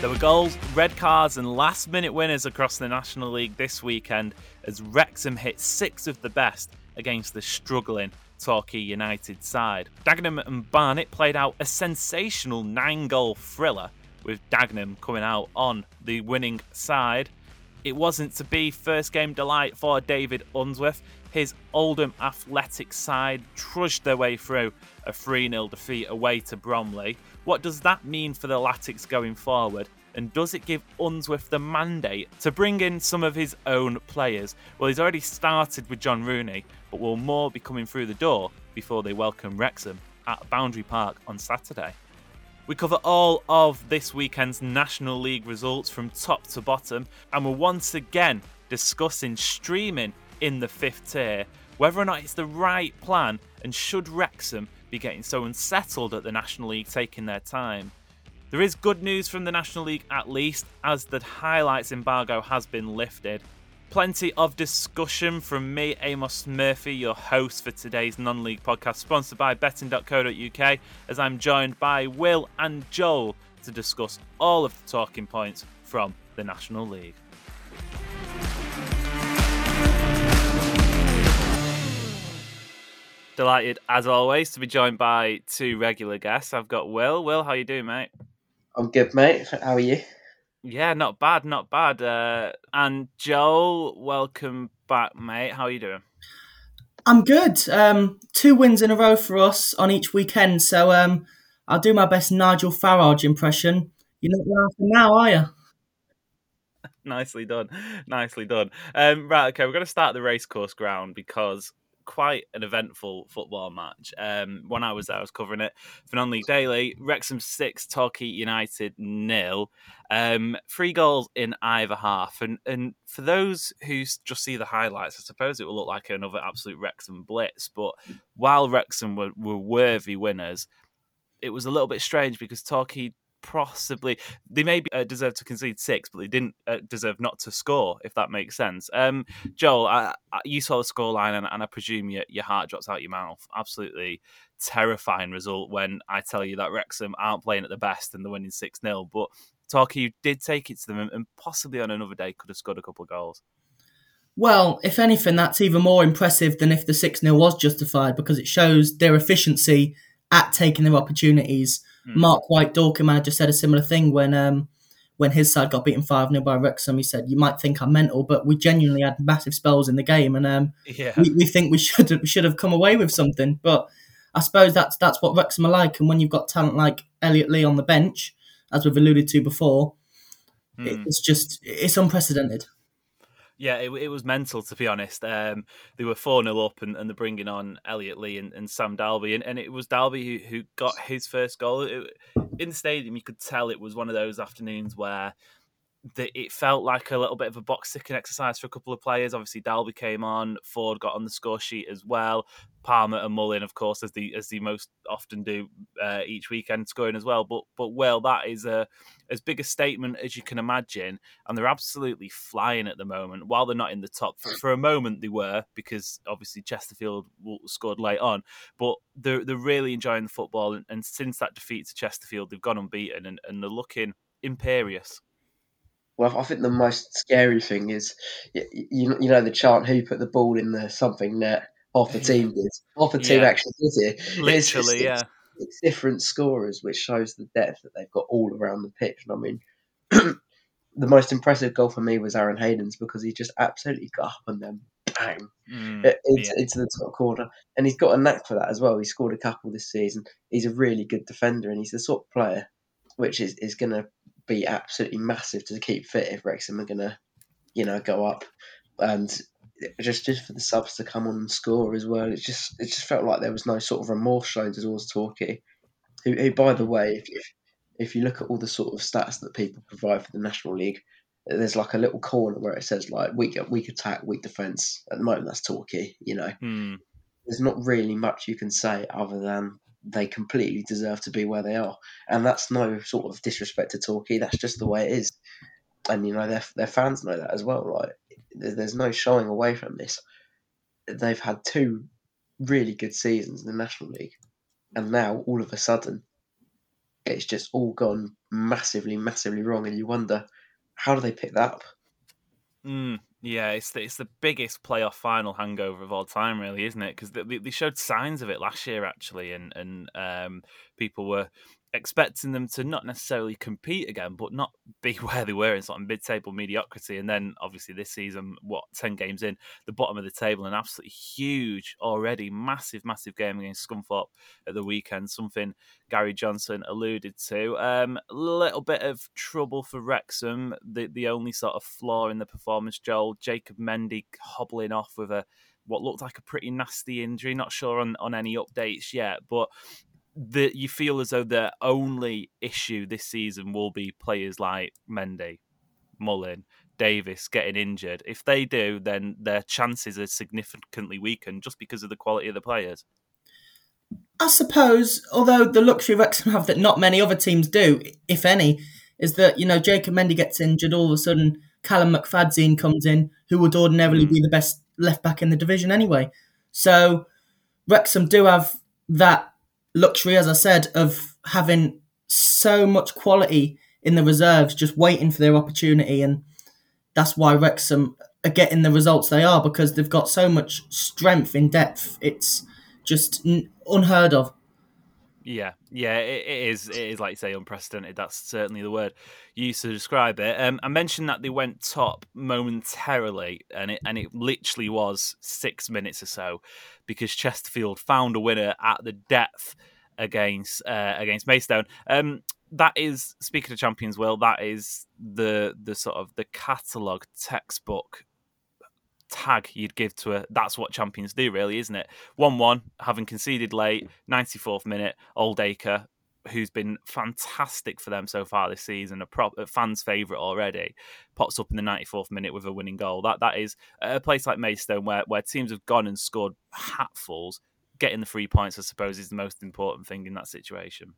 There were goals, red cards, and last minute winners across the National League this weekend as Wrexham hit six of the best against the struggling Torquay United side. Dagenham and Barnet played out a sensational nine goal thriller, with Dagenham coming out on the winning side. It wasn't to be first game delight for David Unsworth. His Oldham Athletic side trudged their way through a 3 0 defeat away to Bromley. What does that mean for the Latics going forward? And does it give Unsworth the mandate to bring in some of his own players? Well, he's already started with John Rooney, but will more be coming through the door before they welcome Wrexham at Boundary Park on Saturday? We cover all of this weekend's National League results from top to bottom, and we're once again discussing streaming in the fifth tier, whether or not it's the right plan, and should Wrexham be getting so unsettled at the National League taking their time. There is good news from the National League at least, as the highlights embargo has been lifted. Plenty of discussion from me, Amos Murphy, your host for today's non league podcast, sponsored by betting.co.uk, as I'm joined by Will and Joel to discuss all of the talking points from the National League. Delighted, as always, to be joined by two regular guests. I've got Will. Will, how you doing, mate? I'm good, mate. How are you? Yeah, not bad, not bad. Uh, and Joel, welcome back, mate. How are you doing? I'm good. Um, two wins in a row for us on each weekend, so um, I'll do my best Nigel Farage impression. You're not laughing now, are you? Nicely done. Nicely done. Um, right, okay, we're going to start the racecourse ground because quite an eventful football match. Um, when I was there, I was covering it for Non League Daily. Wrexham six, Torquay United nil. Um, three goals in either half, and and for those who just see the highlights, I suppose it will look like another absolute Wrexham blitz. But while Wrexham were, were worthy winners, it was a little bit strange because Torquay possibly they maybe uh, deserve to concede six, but they didn't uh, deserve not to score. If that makes sense. Um, Joel, I, I, you saw the scoreline, and, and I presume your, your heart drops out your mouth. Absolutely terrifying result when I tell you that Wrexham aren't playing at the best and they're winning six 0 But Torquay did take it to them, and possibly on another day could have scored a couple of goals. Well, if anything, that's even more impressive than if the 6 0 was justified because it shows their efficiency at taking their opportunities Mm. Mark White, Dorking manager, said a similar thing when um, when his side got beaten 5 0 by Wrexham. He said, You might think I'm mental, but we genuinely had massive spells in the game. And um, yeah. we, we think we should, we should have come away with something. But I suppose that's that's what Wrexham are like. And when you've got talent like Elliot Lee on the bench, as we've alluded to before, mm. it's just it's unprecedented. Yeah, it, it was mental to be honest. Um, they were 4 0 up and, and they're bringing on Elliot Lee and, and Sam Dalby. And, and it was Dalby who, who got his first goal. It, in the stadium, you could tell it was one of those afternoons where the, it felt like a little bit of a box ticking exercise for a couple of players. Obviously, Dalby came on, Forde got on the score sheet as well. Palmer and Mullin, of course, as the as the most often do uh, each weekend, scoring as well. But but well, that is a as big a statement as you can imagine, and they're absolutely flying at the moment. While they're not in the top, for, for a moment they were because obviously Chesterfield scored late on, but they're they're really enjoying the football. And, and since that defeat to Chesterfield, they've gone unbeaten and, and they're looking imperious. Well, I think the most scary thing is, you, you know, the chant who put the ball in the something net. Half the team did. Half the team yeah. actually did it. Literally, yeah. It's different scorers, which shows the depth that they've got all around the pitch. And I mean, the most impressive goal for me was Aaron Hayden's because he just absolutely got up and then bang mm, into, yeah. into, the top corner. And he's got a knack for that as well. He scored a couple this season. He's a really good defender and he's the sort of player which is, is going to be absolutely massive to keep fit if Wrexham are going to, you know, go up. And just just for the subs to come on and score as well, it just it just felt like there was no sort of remorse shown towards Torquay. Who, who by the way, if, if if you look at all the sort of stats that people provide for the National League, there's like a little corner where it says like weak weak attack, weak defence. At the moment, that's Torquay. You know, hmm. there's not really much you can say other than they completely deserve to be where they are. And that's no sort of disrespect to Torquay. That's just the way it is. And you know their their fans know that as well, right? There's no showing away from this. They've had two really good seasons in the National League, and now all of a sudden it's just all gone massively, massively wrong, and you wonder how do they pick that up? Mm, yeah, it's the, it's the biggest playoff final hangover of all time, really, isn't it? Because they, they showed signs of it last year, actually, and and um, people were expecting them to not necessarily compete again, but not be where they were in sort of mid-table mediocrity. And then obviously this season, what ten games in, the bottom of the table, an absolutely huge already, massive, massive game against Scunthorpe at the weekend. Something Gary Johnson alluded to. Um, a little bit of trouble for Wrexham. The the only sort of flaw in the performance, Joel Jacob Mendy hobbling off with a what looked like a pretty nasty injury. Not sure on, on any updates yet, but that you feel as though the only issue this season will be players like Mendy, Mullin, Davis getting injured. If they do, then their chances are significantly weakened just because of the quality of the players. I suppose, although the luxury Wrexham have that not many other teams do, if any, is that, you know, Jacob Mendy gets injured, all of a sudden Callum McFadzean comes in, who would ordinarily mm. be the best left back in the division anyway. So Wrexham do have that luxury, as I said, of having so much quality in the reserves, just waiting for their opportunity, and that's why Wrexham are getting the results they are because they've got so much strength in depth. It's just unheard of. Yeah, yeah, it, it is. It is like you say, unprecedented. That's certainly the word you used to describe it. Um, I mentioned that they went top momentarily, and it and it literally was six minutes or so, because Chesterfield found a winner at the depth against uh, against Maidstone. Um, that is speaking of champions, Will. That is the the sort of the catalogue textbook tag you'd give to a that's what champions do really isn't it 1-1 having conceded late 94th minute Oldaker who's been fantastic for them so far this season a, prop, a fan's favourite already pops up in the 94th minute with a winning goal that that is a place like Maidstone where, where teams have gone and scored hatfuls getting the three points I suppose is the most important thing in that situation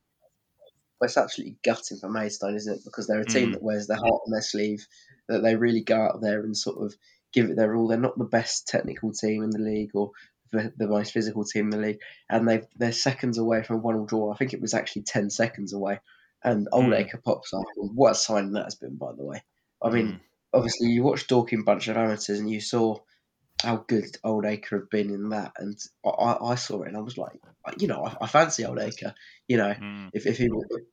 well, it's absolutely gutting for Maidstone, isn't it? Because they're a team mm. that wears their heart on their sleeve, that they really go out there and sort of give it their all. They're not the best technical team in the league or the, the most physical team in the league, and they they're seconds away from one all draw. I think it was actually ten seconds away, and Oldaker mm. pops up. What a sign that has been, by the way. I mean, mm. obviously you watched Dorking Bunch of Amateurs and you saw how good Oldaker have been in that, and I, I saw it and I was like, you know, I, I fancy Oldaker. You know, mm. if if he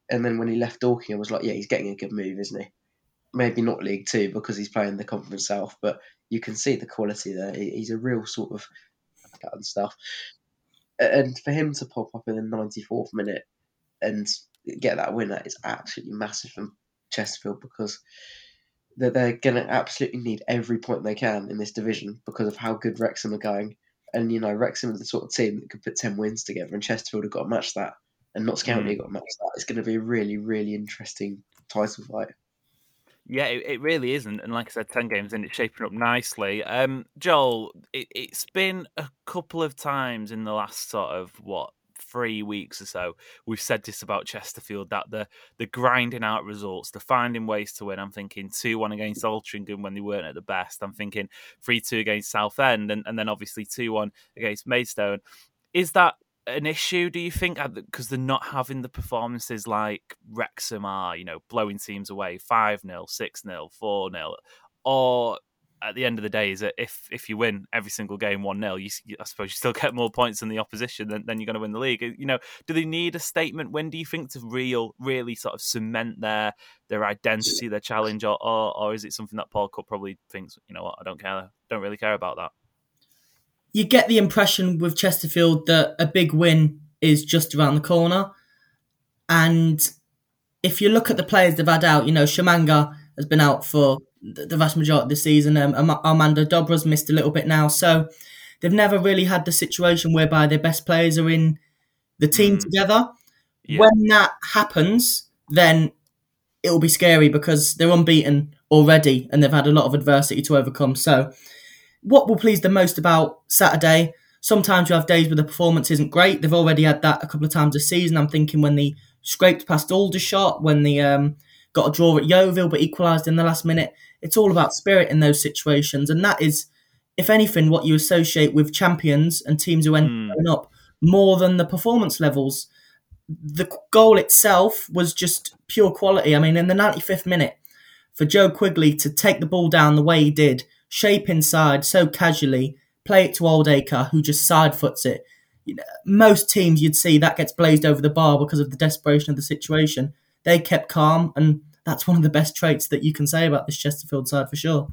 and then when he left Dorking, I was like, yeah, he's getting a good move, isn't he? Maybe not League Two because he's playing the Conference South, but you can see the quality there. He's a real sort of and stuff. And for him to pop up in the 94th minute and get that winner is absolutely massive for Chesterfield because they're, they're going to absolutely need every point they can in this division because of how good Wrexham are going. And, you know, Wrexham are the sort of team that could put 10 wins together, and Chesterfield have got to match that. And Notts County mm. have got to match that. It's going to be a really, really interesting title fight. Yeah, it, it, really isn't. And like I said, 10 games in, it's shaping up nicely. Um, Joel, it, it's been a couple of times in the last sort of, what, three weeks or so, we've said this about Chesterfield that the the grinding out results, the finding ways to win. I'm thinking 2 1 against Altrincham when they weren't at the best. I'm thinking 3 2 against Southend, and, and then obviously 2 1 against Maidstone. Is that an issue, do you think? Because they're not having the performances like Wrexham are, you know, blowing teams away 5 0, 6 0, 4 0. Or at the end of the day, is that if if you win every single game 1 0, you, I suppose you still get more points than the opposition, then, then you're going to win the league. You know, do they need a statement? When do you think to real, really sort of cement their their identity, their challenge, or, or, or is it something that Paul Cook probably thinks, you know what, I don't care, don't really care about that? You get the impression with Chesterfield that a big win is just around the corner. And if you look at the players they've had out, you know, Tshimanga has been out for the vast majority of the season. Um, Armando Dobra's missed a little bit now. So they've never really had the situation whereby their best players are in the team mm. together. Yeah. When that happens, then it'll be scary because they're unbeaten already and they've had a lot of adversity to overcome. So what will please the most about Saturday? Sometimes you have days where the performance isn't great. They've already had that a couple of times this season. I'm thinking when they scraped past Aldershot, when they um, got a draw at Yeovil but equalised in the last minute. It's all about spirit in those situations, and that is, if anything, what you associate with champions and teams who end mm. up more than the performance levels. the goal itself was just pure quality. I mean, in the 95th minute, for Joe Quigley to take the ball down the way he did, shape inside so casually, play it to Oldaker, who just side foots it. You know, most teams you'd see that gets blazed over the bar because of the desperation of the situation. They kept calm, and that's one of the best traits that you can say about this Chesterfield side for sure.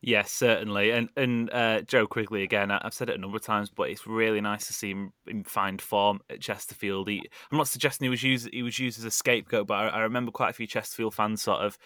Yes, certainly, and and uh, Joe Quigley again. I've said it a number of times, but it's really nice to see him, him find form at Chesterfield. He, I'm not suggesting he was used he was used as a scapegoat, but I, I remember quite a few Chesterfield fans sort of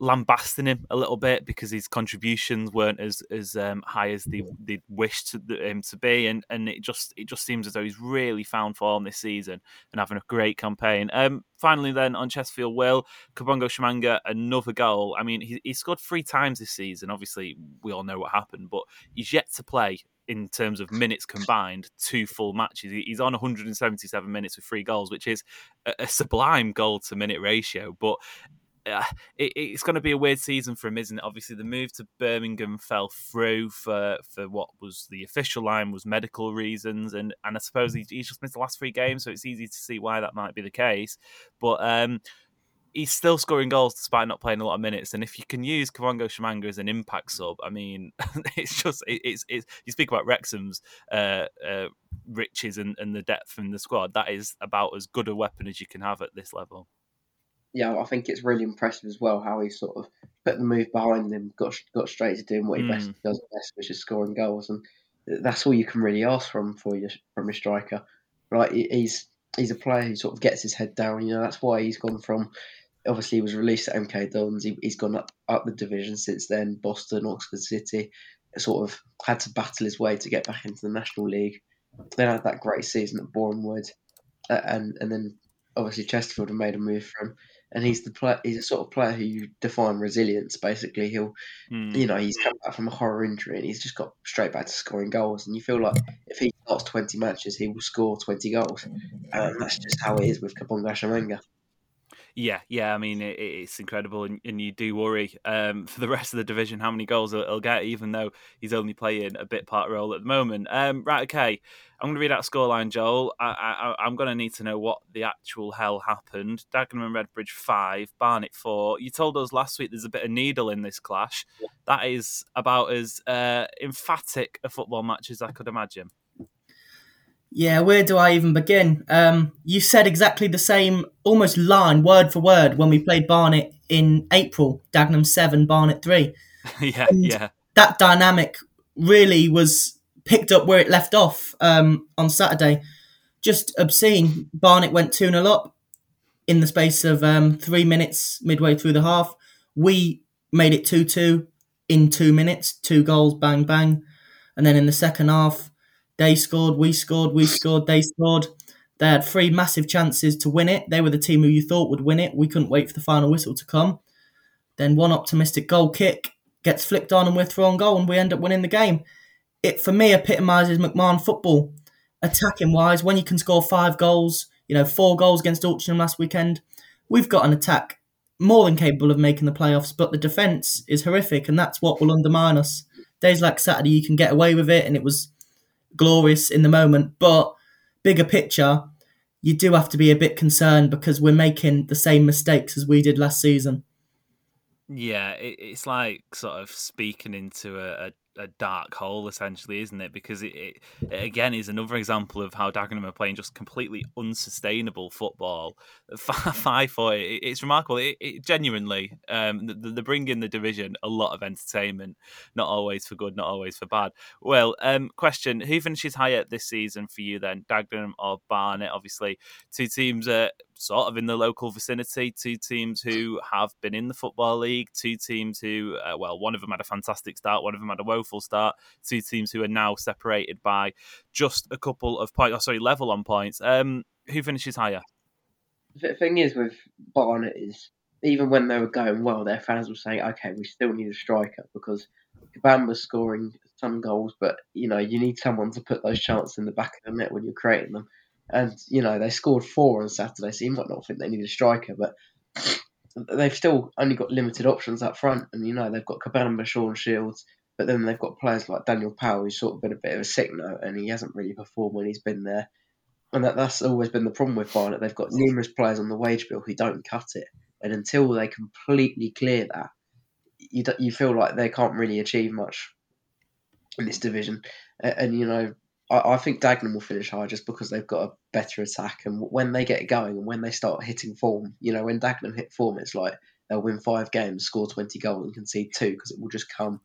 lambasting him a little bit because his contributions weren't as as um, high as they they wished him to be, and and it just it just seems as though he's really found form this season and having a great campaign. Um, finally, then on Chesterfield, Will Kabongo Tshimanga another goal. I mean, he, he scored three times this season. Obviously, we all know what happened, but he's yet to play in terms of minutes combined, two full matches. He's on 177 minutes with three goals, which is a, sublime goal to minute ratio. But uh, it, it's going to be a weird season for him, isn't it? Obviously, the move to Birmingham fell through for for what was the official line was medical reasons, and and I suppose he, he just missed the last three games, so it's easy to see why that might be the case. But um, he's still scoring goals despite not playing a lot of minutes. And if you can use Kabongo Tshimanga as an impact sub, I mean, it's just it, it's it's you speak about Wrexham's uh, uh, riches and, and the depth in the squad. That is about as good a weapon as you can have at this level yeah, I think it's really impressive as well how he sort of put the move behind him, got got straight to doing what he mm. best does best, which is scoring goals, and that's all you can really ask from for you from a striker. Right, he's he's a player who sort of gets his head down. You know, that's why he's gone from. Obviously, he was released at MK Dons. He, has gone up up the division since then. Boston, Oxford City, sort of had to battle his way to get back into the National League. Then had that great season at Boreham Wood, uh, and and then obviously Chesterfield have made a move for him and he's the play, he's a sort of player who you define resilience. Basically, he'll, mm. you know, he's come back from a horror injury and he's just got straight back to scoring goals. And you feel like if he starts twenty matches, he will score twenty goals, and that's just how it is with Kabongo Tshimanga. Yeah, yeah. I mean, it, it's incredible, and, and, you do worry um, for the rest of the division how many goals he'll, he'll, get, even though he's only playing a bit part role at the moment. Um, right, okay. I'm going to read out scoreline, Joel. I, am going to need to know what the actual hell happened. Dagenham and Redbridge five, Barnet four. You told us last week there's a bit of needle in this clash. That is about as uh, emphatic a football match as I could imagine. Yeah, where do I even begin? Um, you said exactly the same, almost line, word for word, when we played Barnet in April. Dagenham seven, Barnet three. yeah, and yeah. That dynamic really was picked up where it left off um, on Saturday. Just obscene. Barnet went two 0 up in the space of um, three minutes midway through the half. We made it two two in two minutes, two goals, bang bang, and then in the second half they scored, we scored, we scored, they scored. They had three massive chances to win it. They were the team who you thought would win it. We couldn't wait for the final whistle to come. Then one optimistic goal kick gets flicked on and we're thrown goal and we end up winning the game. It for me epitomises McMahon football. Attacking wise, when you can score five goals, you know, four goals against Altrincham last weekend, we've got an attack more than capable of making the playoffs, but the defence is horrific and that's what will undermine us. Days like Saturday you can get away with it and it was glorious in the moment, but bigger picture, you do have to be a bit concerned because we're making the same mistakes as we did last season. Yeah, it's like sort of speaking into a, a dark hole essentially, isn't it? Because it, it, it, again is another example of how Dagenham are playing just completely unsustainable football. Five four, it, it's remarkable. It, genuinely, um, they bring in the division a lot of entertainment, not always for good, not always for bad. Well, um, question: Who finishes higher this season for you then, Dagenham or Barnet? Obviously, two teams are sort of in the local vicinity. Two teams who have been in the football league. Two teams who, uh, well, one of them had a fantastic start, one of them had a woeful start. Two teams who are now separated by just a couple of points. Oh, sorry, level on points. Um, who finishes higher? The thing is with Barnet is even when they were going well, their fans were saying, "Okay, we still need a striker because Kabamba's scoring some goals, but you know you need someone to put those chances in the back of the net when you're creating them." And you know they scored four on Saturday, so you might not think they need a striker, but they've still only got limited options up front. And you know they've got Kabamba, Shaun Shields, but then they've got players like Daniel Powell, who's sort of been a bit of a sick note, and he hasn't really performed when he's been there. and that, that's always been the problem with Barnet. They've got numerous players on the wage bill who don't cut it, and until they completely clear that, you you feel like they can't really achieve much in this division. And, and you know, I, I, think Dagenham will finish high just because they've got a better attack, and when they get going and when they start hitting form, you know, when Dagenham hit form, it's like they'll win five games, score twenty goals, and concede two because it will just come.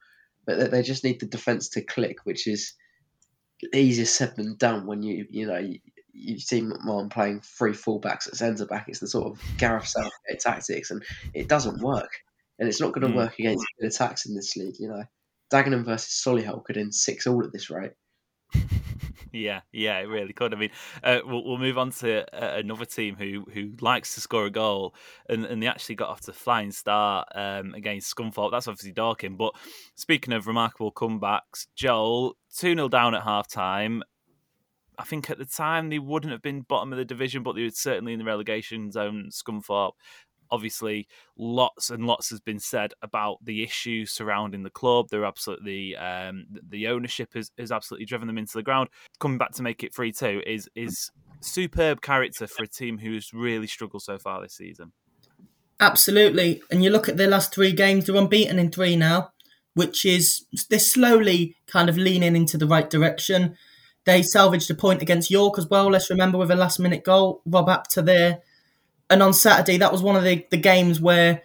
But they just need the defense to click, which is easier said than done when you you know you've seen McMahon playing three fullbacks at centre back. It's the sort of Gareth Southgate tactics, and it doesn't work. And it's not going to mm. work against good attacks in this league. You know, Dagenham versus Solihull could end six all at this rate. Yeah, yeah, it really could. I mean, uh, we'll, we'll, move on to uh, another team who who likes to score a goal, and, and they actually got off to a flying start um, against Scunthorpe. That's obviously Dorking. But speaking of remarkable comebacks, Joel, 2 0 down at half time. I think at the time they wouldn't have been bottom of the division, but they were certainly in the relegation zone. Scunthorpe, obviously, lots and lots has been said about the issues surrounding the club. They're absolutely um, the ownership has, has absolutely driven them into the ground. Coming back to make it three two is is superb character for a team who's really struggled so far this season. Absolutely, and you look at their last three games; they're unbeaten in three now, which is they're slowly kind of leaning into the right direction. They salvaged a point against York as well. Let's remember with a last minute goal, Rob Apter there. And on Saturday, that was one of the, the games where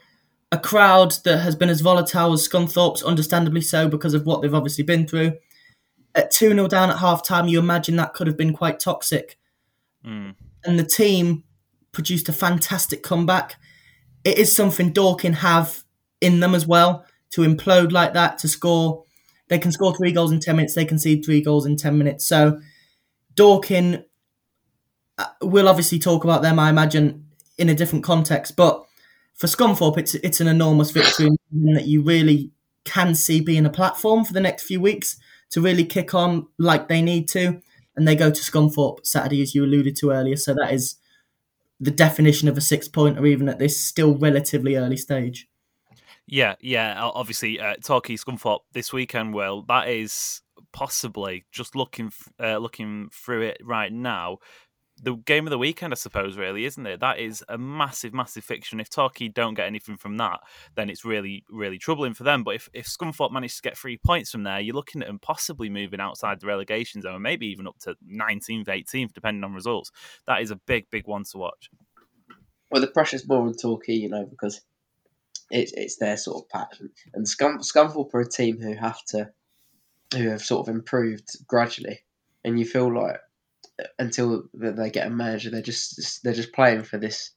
a crowd that has been as volatile as Scunthorpe's, understandably so because of what they've obviously been through. At 2 0 down at half time, you imagine that could have been quite toxic. Mm. And the team produced a fantastic comeback. It is something Dorking have in them as well to implode like that, to score they can score three goals in 10 minutes, they concede three goals in 10 minutes. So Dorking, uh, we'll obviously talk about them, I imagine, in a different context. But for Scunthorpe, it's, it's an enormous victory that you really can see being a platform for the next few weeks to really kick on like they need to. And they go to Scunthorpe Saturday, as you alluded to earlier. So that is the definition of a six pointer, even at this still relatively early stage. Yeah, yeah. Obviously, uh, Torquay Scunthorpe this weekend. Well, that is possibly just looking uh, looking through it right now. The game of the weekend, I suppose, really, isn't it? That is a massive, massive fiction. If Torquay don't get anything from that, then it's really, really troubling for them. But if, if Scunthorpe manage to get three points from there, you're looking at them possibly moving outside the relegation zone, maybe even up to 19th, 18th, depending on results. That is a big, big one to watch. Well, the pressure's more on Torquay, you know, because it's it's their sort of patch. And Scum, Scunthorpe are a team who have to, who have sort of improved gradually, and you feel like until they get a manager, they're just they're just playing for this.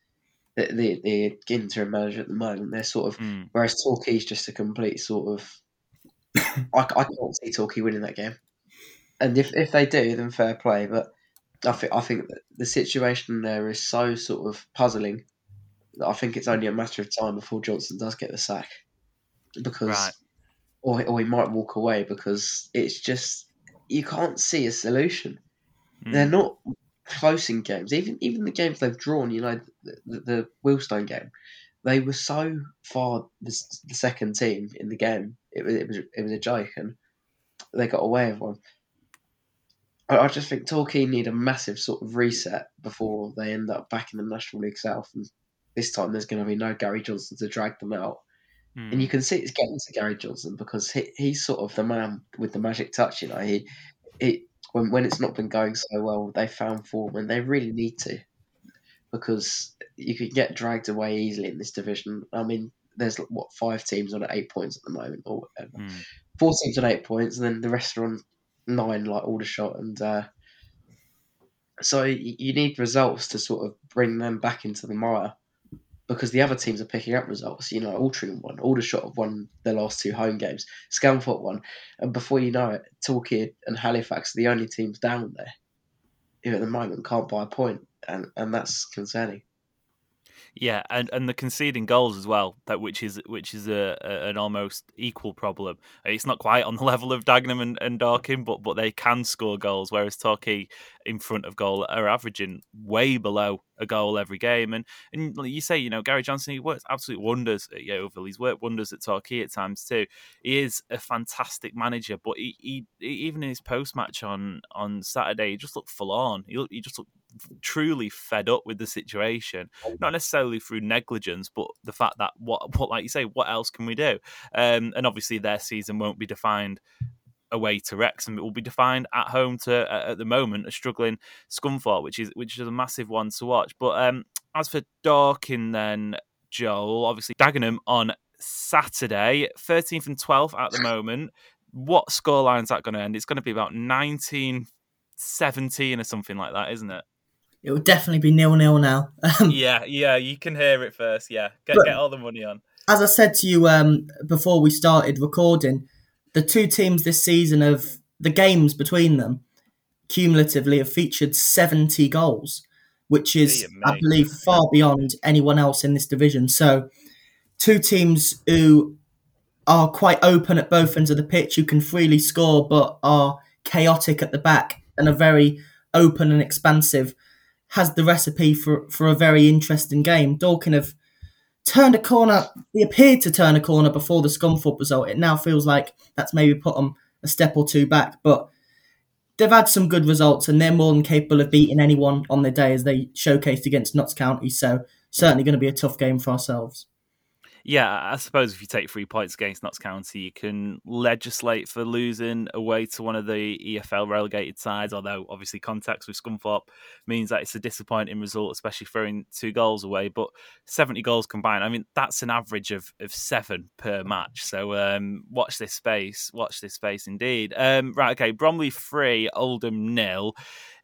The, the, the interim manager at the moment, they're sort of mm. whereas Torquay's just a complete sort of. I, I can't see Torquay winning that game, and if if they do, then fair play. But I think I think that the situation there is so sort of puzzling that I think it's only a matter of time before Johnson does get the sack, because, right. or or he might walk away because it's just you can't see a solution. Mm. They're not close in games. Even even the games they've drawn, you know, the, the, the Wealdstone game, they were so far the, the second team in the game. It was it was it was a joke, and they got away with one. I, I just think Torquay need a massive sort of reset before they end up back in the National League South and this time there's going to be no Gary Johnson to drag them out. Mm. And you hmm. can see it's getting to Gary Johnson because he, he's sort of the man with the magic touch. You know, he, he when when it's not been going so well, they found form and they really need to because you can get dragged away easily in this division. I mean, there's what five teams on eight points at the moment, or whatever. Mm. Four teams on eight points, and then the rest are on nine, like Aldershot, and uh, so you need results to sort of bring them back into the mire because the other teams are picking up results. You know, Altrincham won, Aldershot have won their last two home games, Scunthorpe won, and before you know it, Torquay and Halifax are the only teams down there who at the moment can't buy a point, and, and that's concerning. Yeah, and, and the conceding goals as well, that which is which is a, a, an almost equal problem. It's not quite on the level of Dagenham and, and Dorking, but but they can score goals, whereas Torquay in front of goal are averaging way below a goal every game. And and you say, you know, Gary Johnson, he works absolute wonders uh, at Yeovil. He's worked wonders at Torquay at times too. He is a fantastic manager, but he, he even in his post match on on Saturday, he just looked forlorn. He, he just looked truly fed up with the situation. Not necessarily through negligence, but the fact that what, what like you say, what else can we do? Um, and obviously, their season won't be defined away to Wrexham. It will be defined at home to uh, at the moment a struggling Scunthorpe, which is which is a massive one to watch. But um, as for Dorking, then Joel, obviously Dagenham on Saturday, 13th and 12th at the moment. What scoreline is that going to end? It's going to be about 19 17 or something like that, isn't it? It will definitely be nil nil now. Um, yeah, yeah, you can hear it first. Yeah, get, get all the money on. As I said to you um, before we started recording, the two teams this season of the games between them cumulatively have featured 70 goals, which is, I believe, far beyond anyone else in this division. So, two teams who are quite open at both ends of the pitch, who can freely score but are chaotic at the back and are very open and expansive, has the recipe for, for a very interesting game. Dorking have turned a corner. He appeared to turn a corner before the Scunthorpe result. It now feels like that's maybe put them a step or two back, but they've had some good results and they're more than capable of beating anyone on their day as they showcased against Notts County. So certainly going to be a tough game for ourselves yeah, I suppose if you take three points against Notts County, you can legislate for losing away to one of the EFL relegated sides. Although obviously contacts with Scunthorpe means that it's a disappointing result, especially throwing two goals away. But seventy goals combined, I mean, that's an average of, of seven per match. So um, watch this space, watch this space indeed. Um, right, okay, Bromley three, Oldham nil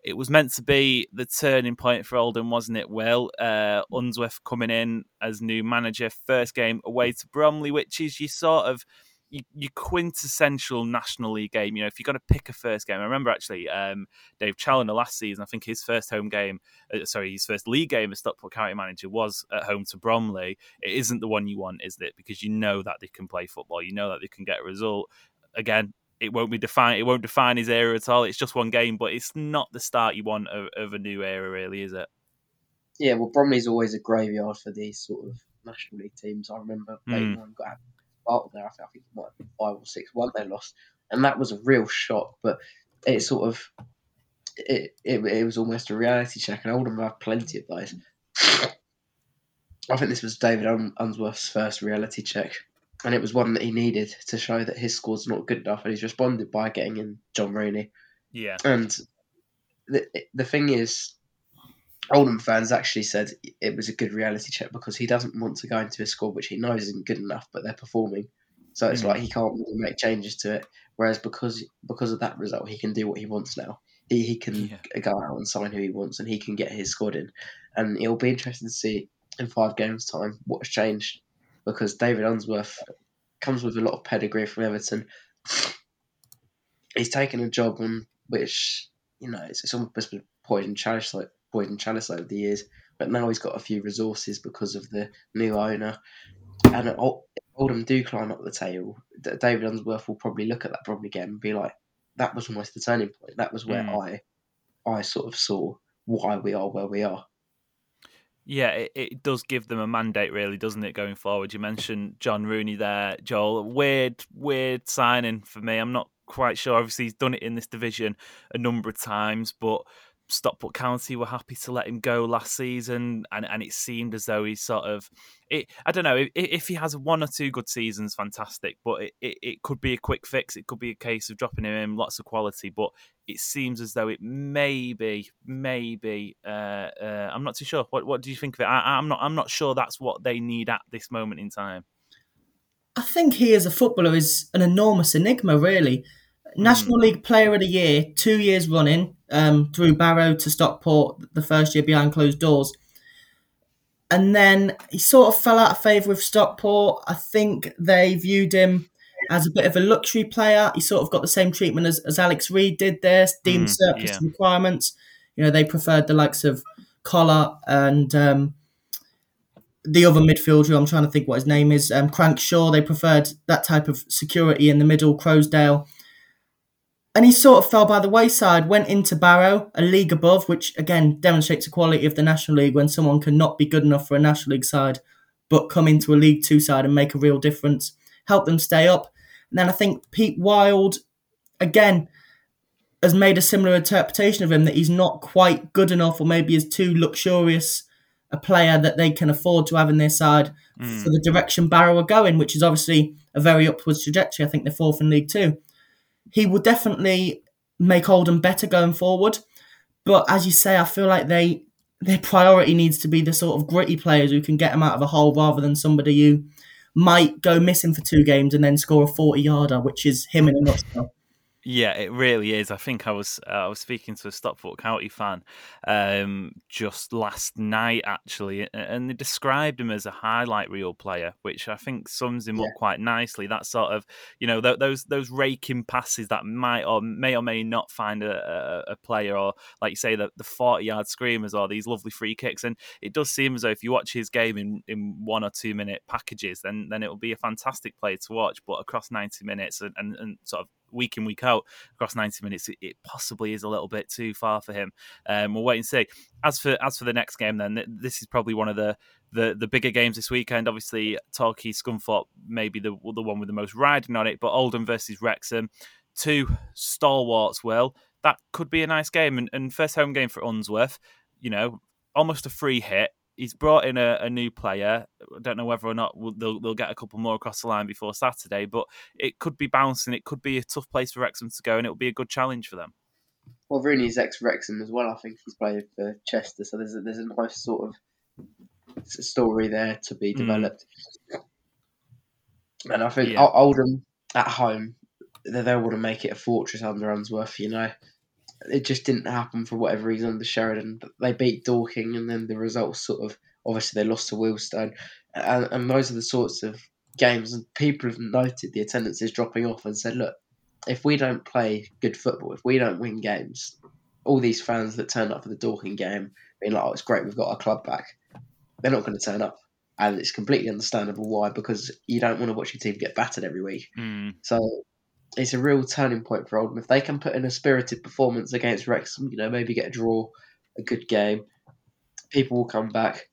it was meant to be the turning point for Oldham, wasn't it, Will? Uh, Unsworth coming in as new manager, first game away to Bromley, which is your sort of your, quintessential National League game. You know, if you're going to pick a first game, I remember actually um, Dave Challinor last season, I think his first home game, uh, sorry, his first league game as Stockport County manager was at home to Bromley. It isn't the one you want, is it? Because you know that they can play football, you know that they can get a result. Again, it won't be define it won't define his era at all. It's just one game, but it's not the start you want of, of a new era, really, is it? Yeah, well, Bromley's always a graveyard for these sort of National League teams. I remember mm. got out there. I think, I think it might have been five or six one they lost, and that was a real shock. But it sort of it, it, it was almost a reality check, and Oldham have plenty of those. I think this was David Unsworth's first reality check and it was one that he needed to show that his score's not good enough, and he's responded by getting in John Rooney. Yeah, and the the thing is, Oldham fans actually said it was a good reality check because he doesn't want to go into a score which he knows isn't good enough, but they're performing. So it's mm. like he can't really make changes to it. Whereas because because of that result, he can do what he wants now. He he can yeah. go out and sign who he wants, and he can get his squad in. And it'll be interesting to see in five games' time what's changed because David Unsworth comes with a lot of pedigree from Everton. He's taken a job on which you know it's, it's almost been poison chalice like poison chalice over the years, but now he's got a few resources because of the new owner. And if Oldham do climb up the table. David Unsworth will probably look at that problem again and be like, "That was almost the turning point. That was where mm. I, I sort of saw why we are where we are." Yeah, it, it does give them a mandate, really, doesn't it, going forward? You mentioned John Rooney there, Joel. Weird, weird signing for me. I'm not quite sure. Obviously, he's done it in this division a number of times, but Stockport County were happy to let him go last season, and, and it seemed as though he sort of, it, I don't know, if, if he has one or two good seasons, fantastic, but it, it, it, could be a quick fix. It could be a case of dropping him in, lots of quality, but it seems as though it may be, maybe, uh, uh, I'm not too sure. What what do you think of it? I, I'm not I'm not sure that's what they need at this moment in time. I think he as a footballer is an enormous enigma, really. National mm. League Player of the Year, two years running, um, through Barrow to Stockport, the first year behind closed doors. And then he sort of fell out of favour with Stockport. I think they viewed him as a bit of a luxury player. He sort of got the same treatment as, as Alex Reid did there, deemed mm, surplus yeah. requirements. You know, they preferred the likes of Collar and um, the other midfielder, I'm trying to think what his name is, um, Crankshaw. They preferred that type of security in the middle, Croasdale and he sort of fell by the wayside, went into Barrow, a league above, which again demonstrates the quality of the National League when someone cannot be good enough for a National League side, but come into a League Two side and make a real difference, help them stay up. And then I think Pete Wild, again, has made a similar interpretation of him that he's not quite good enough, or maybe is too luxurious a player that they can afford to have in their side mm. for the direction Barrow are going, which is obviously a very upwards trajectory. I think they're fourth in League Two. He will definitely make Oldham better going forward. But as you say, I feel like they their priority needs to be the sort of gritty players who can get them out of a hole rather than somebody who might go missing for two games and then score a 40 yarder, which is him in a nutshell. Yeah, it really is. I think I was uh, I was speaking to a Stockport County fan um, just last night actually, and they described him as a highlight reel player, which I think sums him yeah. up quite nicely. That sort of you know th- those those raking passes that might or may or may not find a, a, a player, or like you say the the forty yard screamers or these lovely free kicks. And it does seem as though if you watch his game in, in one or two minute packages, then then it will be a fantastic play to watch. But across ninety minutes and, and, and sort of week in week out across 90 minutes it, possibly is a little bit too far for him. Um, we'll wait and see. As for as for the next game then this is probably one of the the, the bigger games this weekend. Obviously Torquay Scunthorpe maybe the the one with the most riding on it but Oldham versus Wrexham two stalwarts will. That could be a nice game and, and first home game for Unsworth you know almost a free hit he's brought in a, a, new player. I don't know whether or not we'll, they'll, they'll get a couple more across the line before Saturday, but it could be bouncing. It could be a tough place for Wrexham to go, and it will be a good challenge for them. Well, Rooney's ex Wrexham as well. I think he's played for Chester, so there's a, there's a nice sort of story there to be hmm. developed. Mm. And I think yeah. Oldham at home, they, they want to make it a fortress under Unsworth. You know, it just didn't happen for whatever reason under Sheridan. They beat Dorking, and then the results sort of obviously they lost to Wealdstone, and, and those are the sorts of games. And people have noted the attendance is dropping off, and said, look, if we don't play good football, if we don't win games, all these fans that turn up for the Dorking game being like, oh, it's great, we've got our club back, they're not going to turn up. And it's completely understandable why, because you don't want to watch your team get battered every week. Mm. So it's a real turning point for Oldham. If they can put in a spirited performance against Wrexham, you know, maybe get a draw, a good game, people will come back.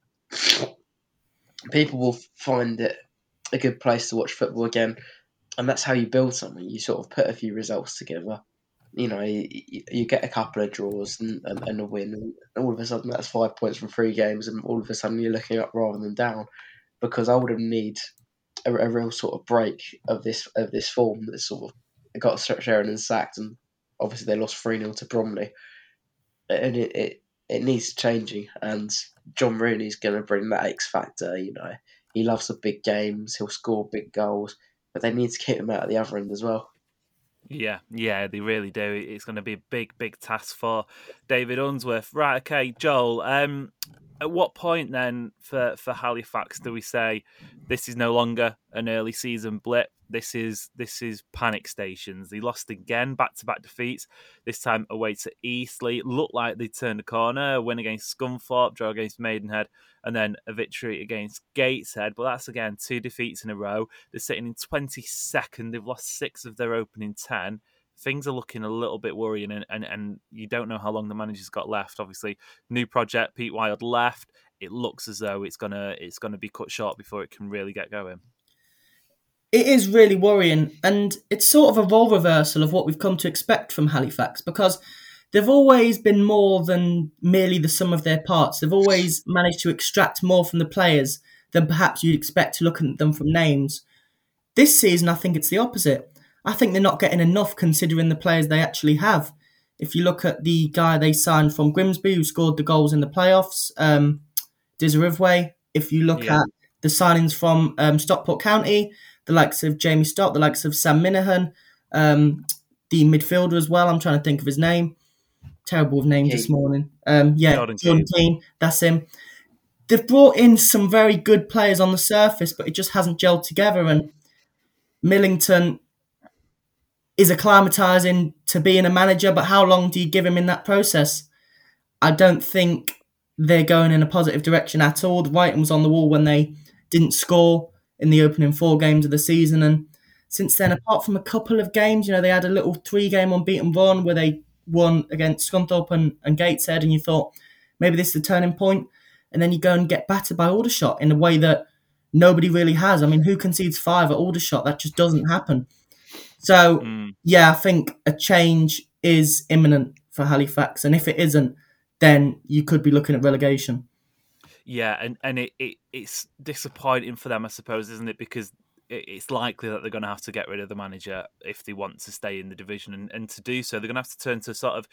People will find it a good place to watch football again, and that's how you build something. You sort of put a few results together. You know, you, you get a couple of draws and, and, and, a win, and all of a sudden that's five points from three games, and all of a sudden you're looking up rather than down, because Oldham need a, a real sort of break of this of this form that's sort of got Sheridan sacked, and obviously they lost 3 0 to Bromley. And it, it, it needs changing, and John Rooney's going to bring that X factor. You know, he loves the big games, he'll score big goals, but they need to keep him out at the other end as well. Yeah, yeah, they really do. It's going to be a big, big task for David Unsworth. Right, okay, Joel. Um, at what point then for for Halifax do we say this is no longer an early season blip? This is this is panic stations. They lost again, back to back defeats. This time away to Eastleigh. Looked like they turned a corner. A win against Scunthorpe, draw against Maidenhead, and then a victory against Gateshead. But that's again two defeats in a row. They're sitting in twenty second. They've lost six of their opening ten things are looking a little bit worrying, and, and, and you don't know how long the manager's got left. Obviously, new project, Pete Wild left. It looks as though it's gonna it's gonna be cut short before it can really get going. It is really worrying, and it's sort of a role reversal of what we've come to expect from Halifax because they've always been more than merely the sum of their parts. They've always managed to extract more from the players than perhaps you'd expect to look at them from names. This season, I think it's the opposite. I think they're not getting enough considering the players they actually have. If you look at the guy they signed from Grimsby who scored the goals in the playoffs, um, Dieseruvwe. If you look yeah. at the signings from um, Stockport County, the likes of Jamie Stott, the likes of Sam Minihan, um, the midfielder as well. I'm trying to think of his name. Terrible with names this morning. Um, yeah. Keane. That's him. They've brought in some very good players on the surface, but it just hasn't gelled together. And Millington is acclimatizing to being a manager, but how long do you give him in that process? I don't think they're going in a positive direction at all. The writing was on the wall when they didn't score in the opening four games of the season, and since then, apart from a couple of games, you know, they had a little three-game unbeaten run where they won against Scunthorpe and, and Gateshead, and you thought maybe this is the turning point, and then you go and get battered by Aldershot in a way that nobody really has. I mean, who concedes five at Aldershot? That just doesn't happen. So mm. yeah, I think a change is imminent for Halifax, and if it isn't, then you could be looking at relegation. Yeah, and and it, it it's disappointing for them, I suppose, isn't it? Because it's likely that they're going to have to get rid of the manager if they want to stay in the division. And, and to do so, they're going to have to turn to sort of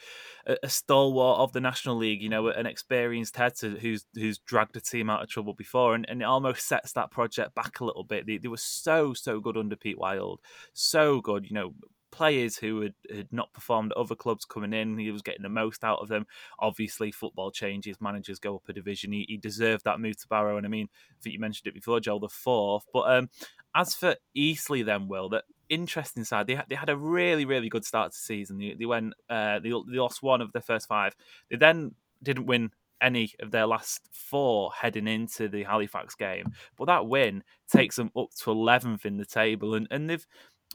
a, a stalwart of the National League, you know, an experienced head to, who's who's dragged a team out of trouble before. And, and it almost sets that project back a little bit. They, they were so, so good under Pete Wild. So good, you know, players who had, had not performed at other clubs coming in. He was getting the most out of them. Obviously, football changes, managers go up a division. He, he deserved that move to Barrow. And I mean, I think you mentioned it before, Joel, the fourth. But um, as for Eastleigh, then, Will, that interesting side, they had, they had a really, really good start to season. They, they went, uh, they, they lost one of their first five. They then didn't win any of their last four heading into the Halifax game. But that win takes them up to 11th in the table. And, and they've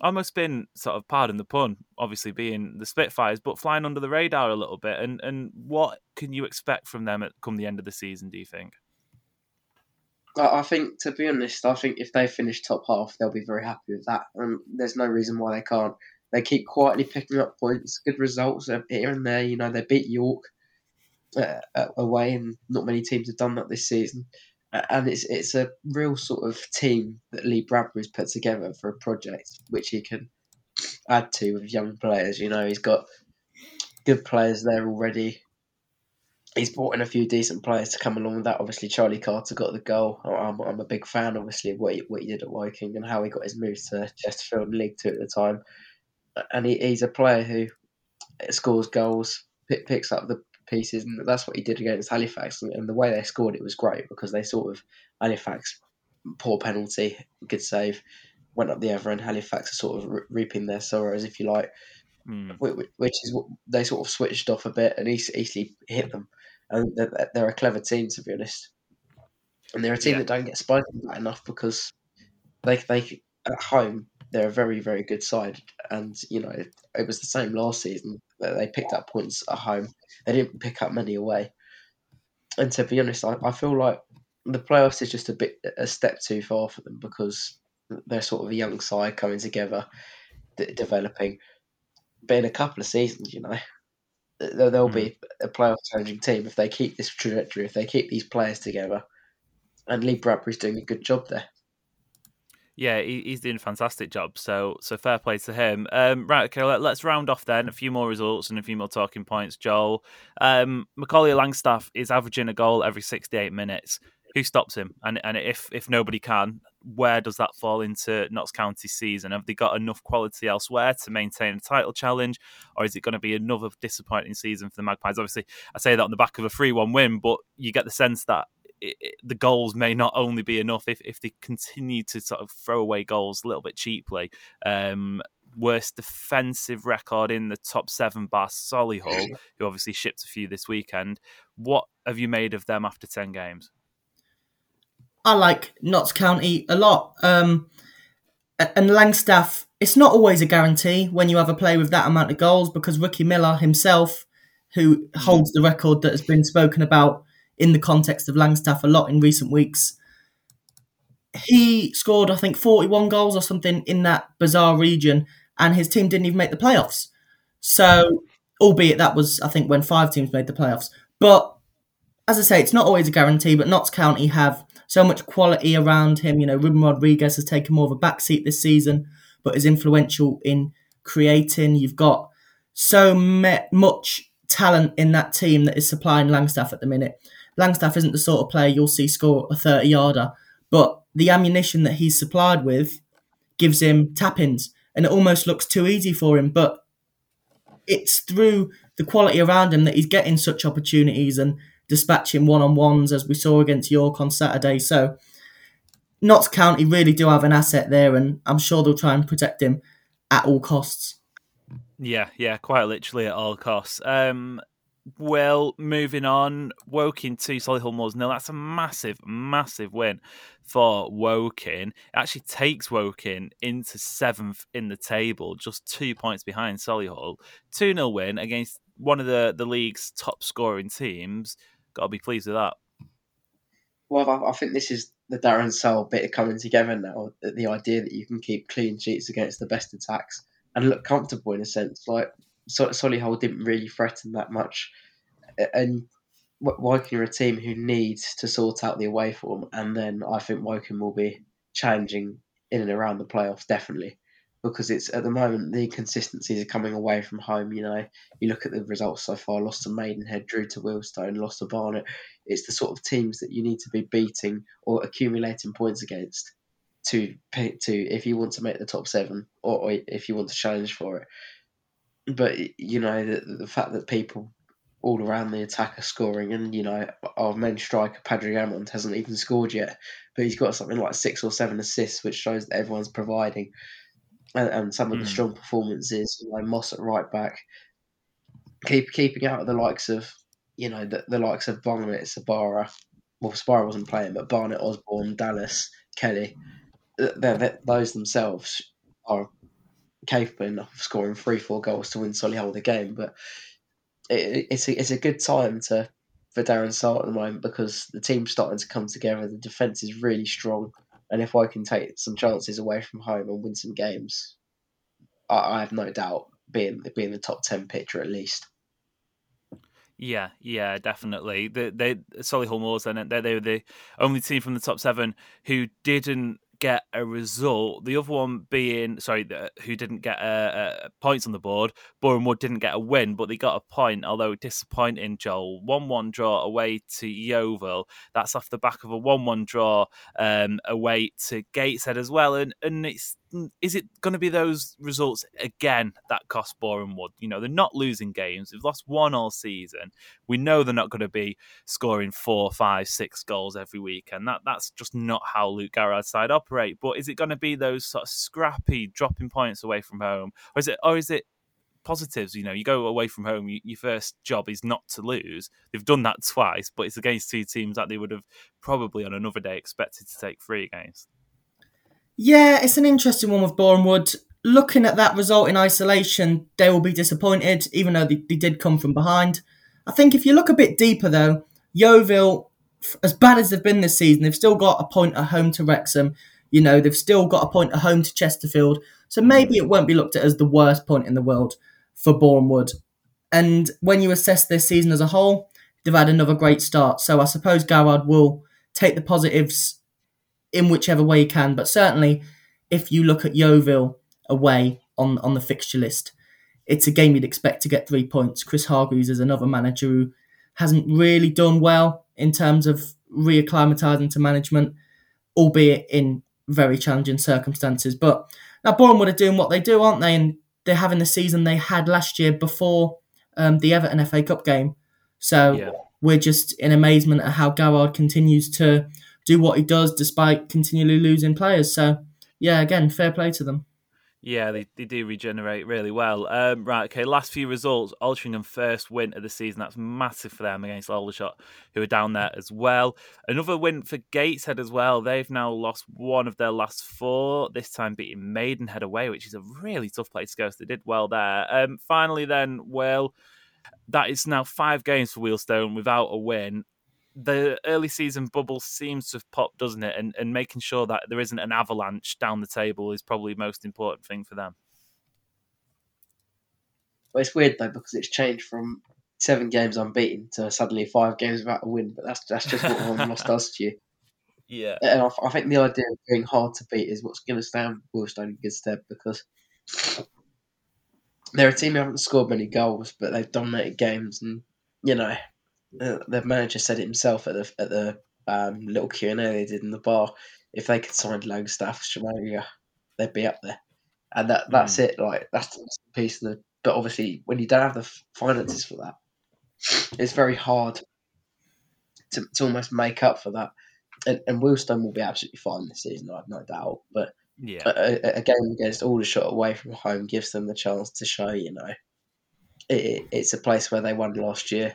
almost been sort of pardon the pun, obviously being the Spitfires, but flying under the radar a little bit. And and what can you expect from them at come the end of the season? Do you think? I think, to be honest, I think if they finish top half, they'll be very happy with that. And there's no reason why they can't. They keep quietly picking up points, good results here and there. You know, they beat York uh, away, and not many teams have done that this season and it's it's a real sort of team that Lee Bradbury's put together for a project which he can add to with young players. You know, he's got good players there already. He's brought in a few decent players to come along with that. Obviously, Charlie Carter got the goal. I'm, I'm a big fan, obviously, of what he, what he did at Woking and how he got his move to Chesterfield League Two at the time. And he, he's a player who scores goals, picks up the pieces, and that's what he did against Halifax. And the way they scored it was great because they sort of Halifax poor penalty, good save, went up the other end. Halifax are sort of reaping their sorrows, if you like, mm. which is what they sort of switched off a bit and Eastleigh hit them. And they're, they're, a clever team, to be honest. And they're a team yeah. that don't get spoken about enough because they they at home they're a very very good side, and you know it was the same last season. that They picked up points at home. They didn't pick up many away. And to be honest, I, I feel like the playoffs is just a bit a step too far for them because they're sort of a young side coming together, developing. But in a couple of seasons, you know, they'll, they'll mm. be a playoff challenging team if they keep this trajectory, if they keep these players together. And Lee Bradbury's doing a good job there. Yeah, he, he's doing a fantastic job. So, so fair play to him. Um, right, okay, let, us round off then. A few more results and a few more talking points. Joel, um, Macaulay Langstaff is averaging a goal every sixty-eight minutes. Who stops him? And and if if nobody can, where does that fall into Notts County season? Have they got enough quality elsewhere to maintain a title challenge, or is it going to be another disappointing season for the Magpies? Obviously, I say that on the back of a three-one win, but you get the sense that it, it, the goals may not only be enough if, if they continue to sort of throw away goals a little bit cheaply. Um, worst defensive record in the top seven bar Solihull, who obviously shipped a few this weekend. What have you made of them after 10 games? I like Notts County a lot. Um, and Langstaff, it's not always a guarantee when you have a play with that amount of goals because Ricky Miller himself, who holds the record that has been spoken about in the context of Langstaff a lot in recent weeks. He scored, I think, 41 goals or something in that bizarre region, and his team didn't even make the playoffs. So, albeit that was, I think, when five teams made the playoffs. But as I say, it's not always a guarantee, but Notts County have so much quality around him. You know, Ruben Rodrigues has taken more of a backseat this season, but is influential in creating. You've got so much talent in that team that is supplying Langstaff at the minute. Langstaff isn't the sort of player you'll see score a 30 yarder, but the ammunition that he's supplied with gives him tap ins, and it almost looks too easy for him. But it's through the quality around him that he's getting such opportunities and dispatching one on ones as we saw against York on Saturday. So, Notts County really do have an asset there, and I'm sure they'll try and protect him at all costs. Yeah, yeah, quite literally at all costs. Um, well, moving on, Woking 2, Solihull Moors nil. That's a massive, massive win for Woking. It actually takes Woking into seventh in the table, just two points behind Solihull. 2 0 win against one of the, the league's top scoring teams. Got to be pleased with that. Well, I, think this is the Darren Sarll bit of coming together now. The idea that you can keep clean sheets against the best attacks and look comfortable in a sense. Like so, Solihull didn't really threaten that much, and Woking are a team who needs to sort out the away form, and then I think Woking will be challenging in and around the playoffs definitely because it's at the moment the inconsistencies are coming away from home. You know, you look at the results so far: lost to Maidenhead, drew to Wealdstone, lost to Barnet. It's the sort of teams that you need to be beating or accumulating points against to to if you want to make the top seven or, or if you want to challenge for it. But you know the, the fact that people all around the attack are scoring, and you know our main striker Padraig Amond hasn't even scored yet, but he's got something like six or seven assists, which shows that everyone's providing and, and some of mm. the hmm. strong performances, you know, Moss at right back, keep keeping out of the likes of you know the, the likes of Barnet, Sbarra. Well, Sbarra wasn't playing, but Barnett, Osborne, Dallas, Kelly, they're, they're, those themselves are capable enough of scoring three, four goals to win Solihull the game. But it, it's a, it's a good time to for Darren Sarll at the moment because the team's starting to come together. The defence is really strong. And if I can take some chances away from home and win some games, I, I have no doubt being being the top ten pitcher at least. Yeah, yeah, definitely. They, they Solihull Moors, then they, they were the only team from the top seven who didn't get a result. The other one being, sorry, the, who didn't get a, a, points on the board. Boreham Wood didn't get a win, but they got a point, although disappointing, Joel. 1 1 draw away to Yeovil. That's off the back of a 1 1 draw um, away to Gateshead as well. And, and it's is it going to be those results again that cost Boreham Wood? You know, they're not losing games. They've lost one all season. We know they're not going to be scoring four, five, six goals every week, and that that's just not how Luke Garrard's side operate. But is it going to be those sort of scrappy dropping points away from home, or is it, or is it positives? You know, you go away from home, you, your first job is not to lose. They've done that twice, but it's against two teams that they would have probably on another day expected to take three against. Yeah, it's an interesting one with Boreham Wood. Looking at that result in isolation, they will be disappointed, even though they, they did come from behind. I think if you look a bit deeper, though, Yeovil, as bad as they've been this season, they've still got a point at home to Wrexham. You know, they've still got a point at home to Chesterfield. So maybe it won't be looked at as the worst point in the world for Boreham Wood. And when you assess this season as a whole, they've had another great start. So I suppose Garrard will take the positives in whichever way you can. But certainly, if you look at Yeovil away on, on the fixture list, it's a game you'd expect to get three points. Chris Hargreaves is another manager who hasn't really done well in terms of reacclimatising to management, albeit in very challenging circumstances. But now Boreham Wood are doing what they do, aren't they? And they're having the season they had last year before um, the Everton FA Cup game. So yeah. we're just in amazement at how Garrard continues to do what he does despite continually losing players. So, yeah, again, fair play to them. Yeah, they, they do regenerate really well. Um, right, okay, last few results. Altrincham first win of the season. That's massive for them against Aldershot, who are down there as well. Another win for Gateshead as well. They've now lost one of their last four, this time beating Maidenhead away, which is a really tough place to go. So they did well there. Um, finally, then, well, that is now five games for Wealdstone without a win the early season bubble seems to have popped, doesn't it? And and making sure that there isn't an avalanche down the table is probably the most important thing for them. Well, it's weird though because it's changed from seven games unbeaten to suddenly five games without a win. But that's that's just what one loss does to you. Yeah, and I, I, think the idea of being hard to beat is what's going to stand Wealdstone in good stead because they're a team who haven't scored many goals, but they've dominated games, and you know the, the manager said it himself at the at the um, little Q and A they did in the bar. If they could sign Langstaff, Shamaria, they'd be up there, and that that's mm. it. Like that's the piece of the. But obviously, when you don't have the finances for that, it's very hard to, to almost make up for that. And, and Wealdstone will be absolutely fine this season, I have no doubt. But yeah, a, a, game against Aldershot away from home gives them the chance to show, you know, it, it's a place where they won last year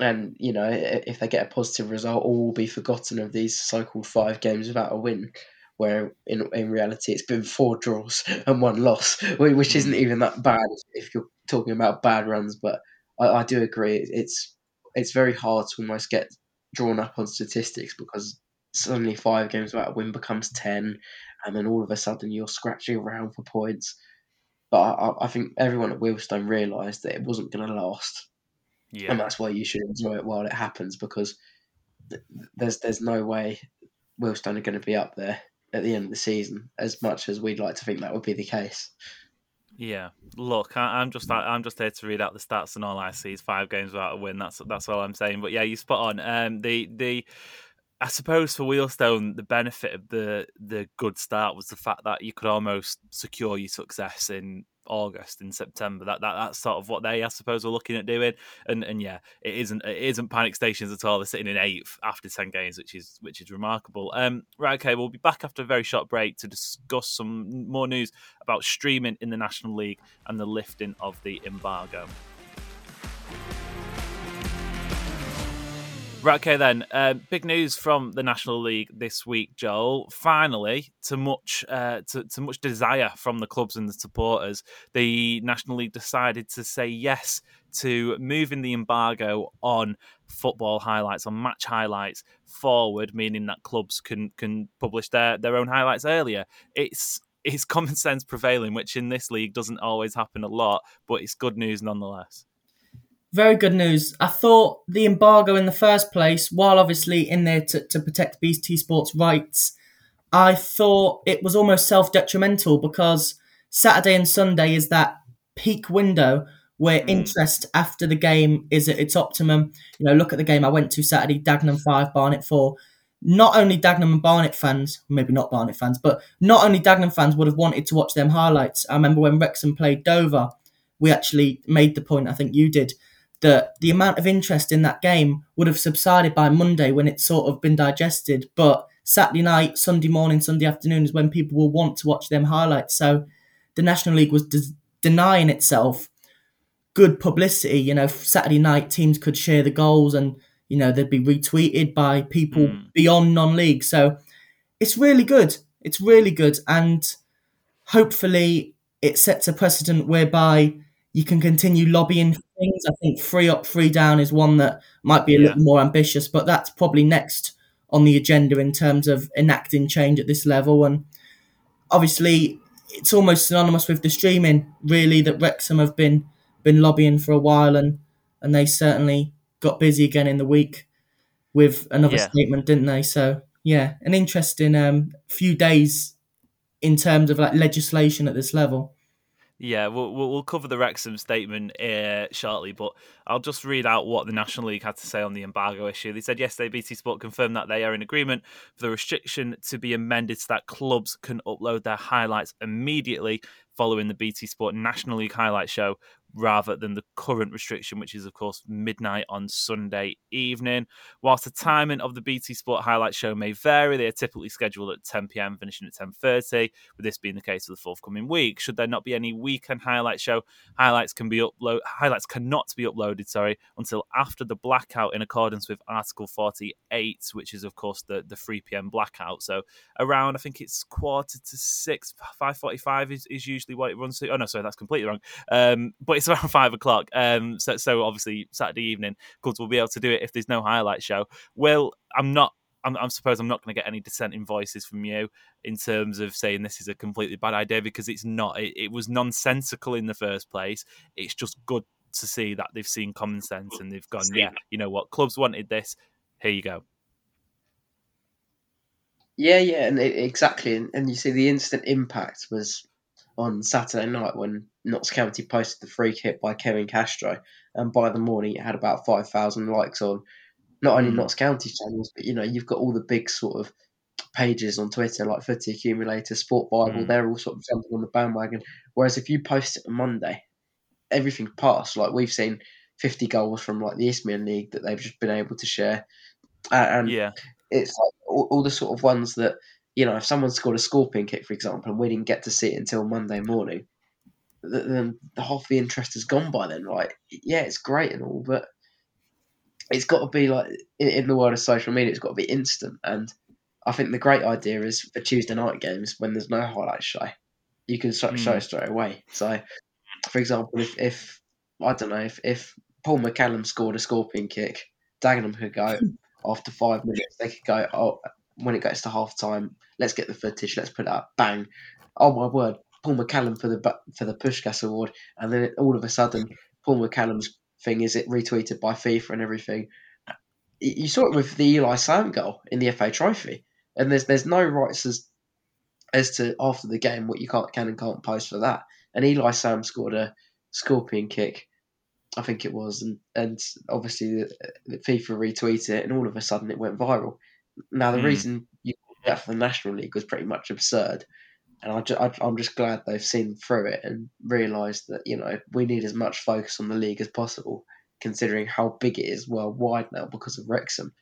and you know if they get a positive result, all will be forgotten of these so-called five games without a win. Where in in reality it's been four draws and one loss, which isn't hmm. even that bad if you're talking about bad runs. But I, I do agree it's it's very hard to almost get drawn up on statistics because suddenly five games without a win becomes ten, and then all of a sudden you're scratching around for points. but I, I think everyone at Wealdstone realised that it wasn't going to last, Yeah. and that's why you should enjoy it while it happens because th- there's there's no way Wealdstone are going to be up there at the end of the season as much as we'd like to think that would be the case. Yeah, look, I, I'm just I, I'm just here to read out the stats, and all I see is five games without a win. That's that's all I'm saying. But yeah, you spot on. Um, the the I suppose for Wealdstone, the benefit of the the good start was the fact that you could almost secure your success in August and September. That, that that's sort of what they, I suppose, were looking at doing. And and yeah, it isn't it isn't panic stations at all. They're sitting in eighth after ten games, which is which is remarkable. Um, right, okay, we'll be back after a very short break to discuss some more news about streaming in the National League and the lifting of the embargo. Right, okay then. Uh, big news from the National League this week, Joel. Finally, to much uh, to, to much desire from the clubs and the supporters, the National League decided to say yes to moving the embargo on football highlights, on match highlights forward, meaning that clubs can can publish their, their own highlights earlier. It's it's common sense prevailing, which in this league doesn't always happen a lot, but it's good news nonetheless very good news. I thought the embargo in the first place, while obviously in there to, to protect BT Sports' rights, I thought it was almost self detrimental because Saturday and Sunday is that peak window where mm. interest after the game is at its optimum. You know, look at the game I went to Saturday, Dagenham 5, Barnet 4. Not only Dagenham and Barnet fans, maybe not Barnet fans, but not only Dagenham fans would have wanted to watch them highlights. I remember when Wrexham played Dover, we actually made the point, I think you did, that the amount of interest in that game would have subsided by Monday when it's sort of been digested. But Saturday night, Sunday morning, Sunday afternoon is when people will want to watch them highlights. So the National League was de- denying itself good publicity. You know, Saturday night teams could share the goals and, you know, they'd be retweeted by people mm. beyond non league. So it's really good. It's really good. And hopefully it sets a precedent whereby you can continue lobbying things. I think free up, free down is one that might be a yeah. little more ambitious, but that's probably next on the agenda in terms of enacting change at this level. And obviously, it's almost synonymous with the streaming, really, that Wrexham have been been lobbying for a while, and and they certainly got busy again in the week with another yeah. statement, didn't they? So yeah, an interesting um, few days in terms of like legislation at this level. Yeah, we'll, we'll cover the Wrexham statement uh, shortly, but I'll just read out what the National League had to say on the embargo issue. They said yesterday BT Sport confirmed that they are in agreement for the restriction to be amended so that clubs can upload their highlights immediately following the BT Sport National League highlight show rather than the current restriction, which is, of course, midnight on Sunday evening. Whilst the timing of the BT Sport highlight show may vary, they are typically scheduled at 10 pm, finishing at 10.30, with this being the case for the forthcoming week. Should there not be any weekend highlight show, highlights can be upload highlights cannot be uploaded, sorry, until after the blackout in accordance with Article 48, which is, of course, the, the 3 pm blackout. So around, I think it's quarter to six, 5.45 is, is usually what it runs to. Oh, no, sorry, that's completely wrong. Um, but it's around five o'clock. Um, so, so obviously Saturday evening, clubs will be able to do it if there's no highlight show. Well, I'm not. I'm, I'm suppose I'm not going to get any dissenting voices from you in terms of saying this is a completely bad idea because it's not. It, it was nonsensical in the first place. It's just good to see that they've seen common sense and they've gone, yeah, you know what, clubs wanted this. Here you go. Yeah, yeah, and it, exactly, and, and you see the instant impact was on Saturday night when Notts County posted the free kick by Kevin Castro, and by the morning it had about five thousand likes on not only mm. Notts County channels, but you know you've got all the big sort of pages on Twitter like Footy Accumulator, Sport Bible. Mm. They're all sort of jumping on the bandwagon. Whereas if you post it on Monday, everything passed. Like we've seen fifty goals from like the Isthmian League that they've just been able to share, and yeah, it's like all, all the sort of ones that you know, if someone scored a scorpion kick, for example, and we didn't get to see it until Monday morning, then the half the interest has gone by then, right? Yeah, it's great and all, but it's got to be like in, in the world of social media, it's got to be instant. And I think the great idea is for Tuesday night games when there's no highlight show, you can show, mm. show straight away. So, for example, if, if I don't know if, if Paul McCallum scored a scorpion kick, Dagenham could go after five minutes. They could go, oh, when it gets to half time, let's get the footage, let's put it up, bang. Oh my word, Paul McCallum for the for the Puskas Award, and then all of a sudden Paul McCallum's thing is it retweeted by FIFA and everything. You saw it with the Eli Sam goal in the FA Trophy, and there's there's no rights as as to after the game what you can't can and can't post for that. And Eli Sam scored a scorpion kick, I think it was, and and obviously the, the FIFA retweeted it, and all of a sudden it went viral. Now the mm. reason you that for the National League was pretty much absurd, and I, ju- I I'm just glad they've seen through it and realised that you know we need as much focus on the league as possible, considering how big it is worldwide now because of Wrexham,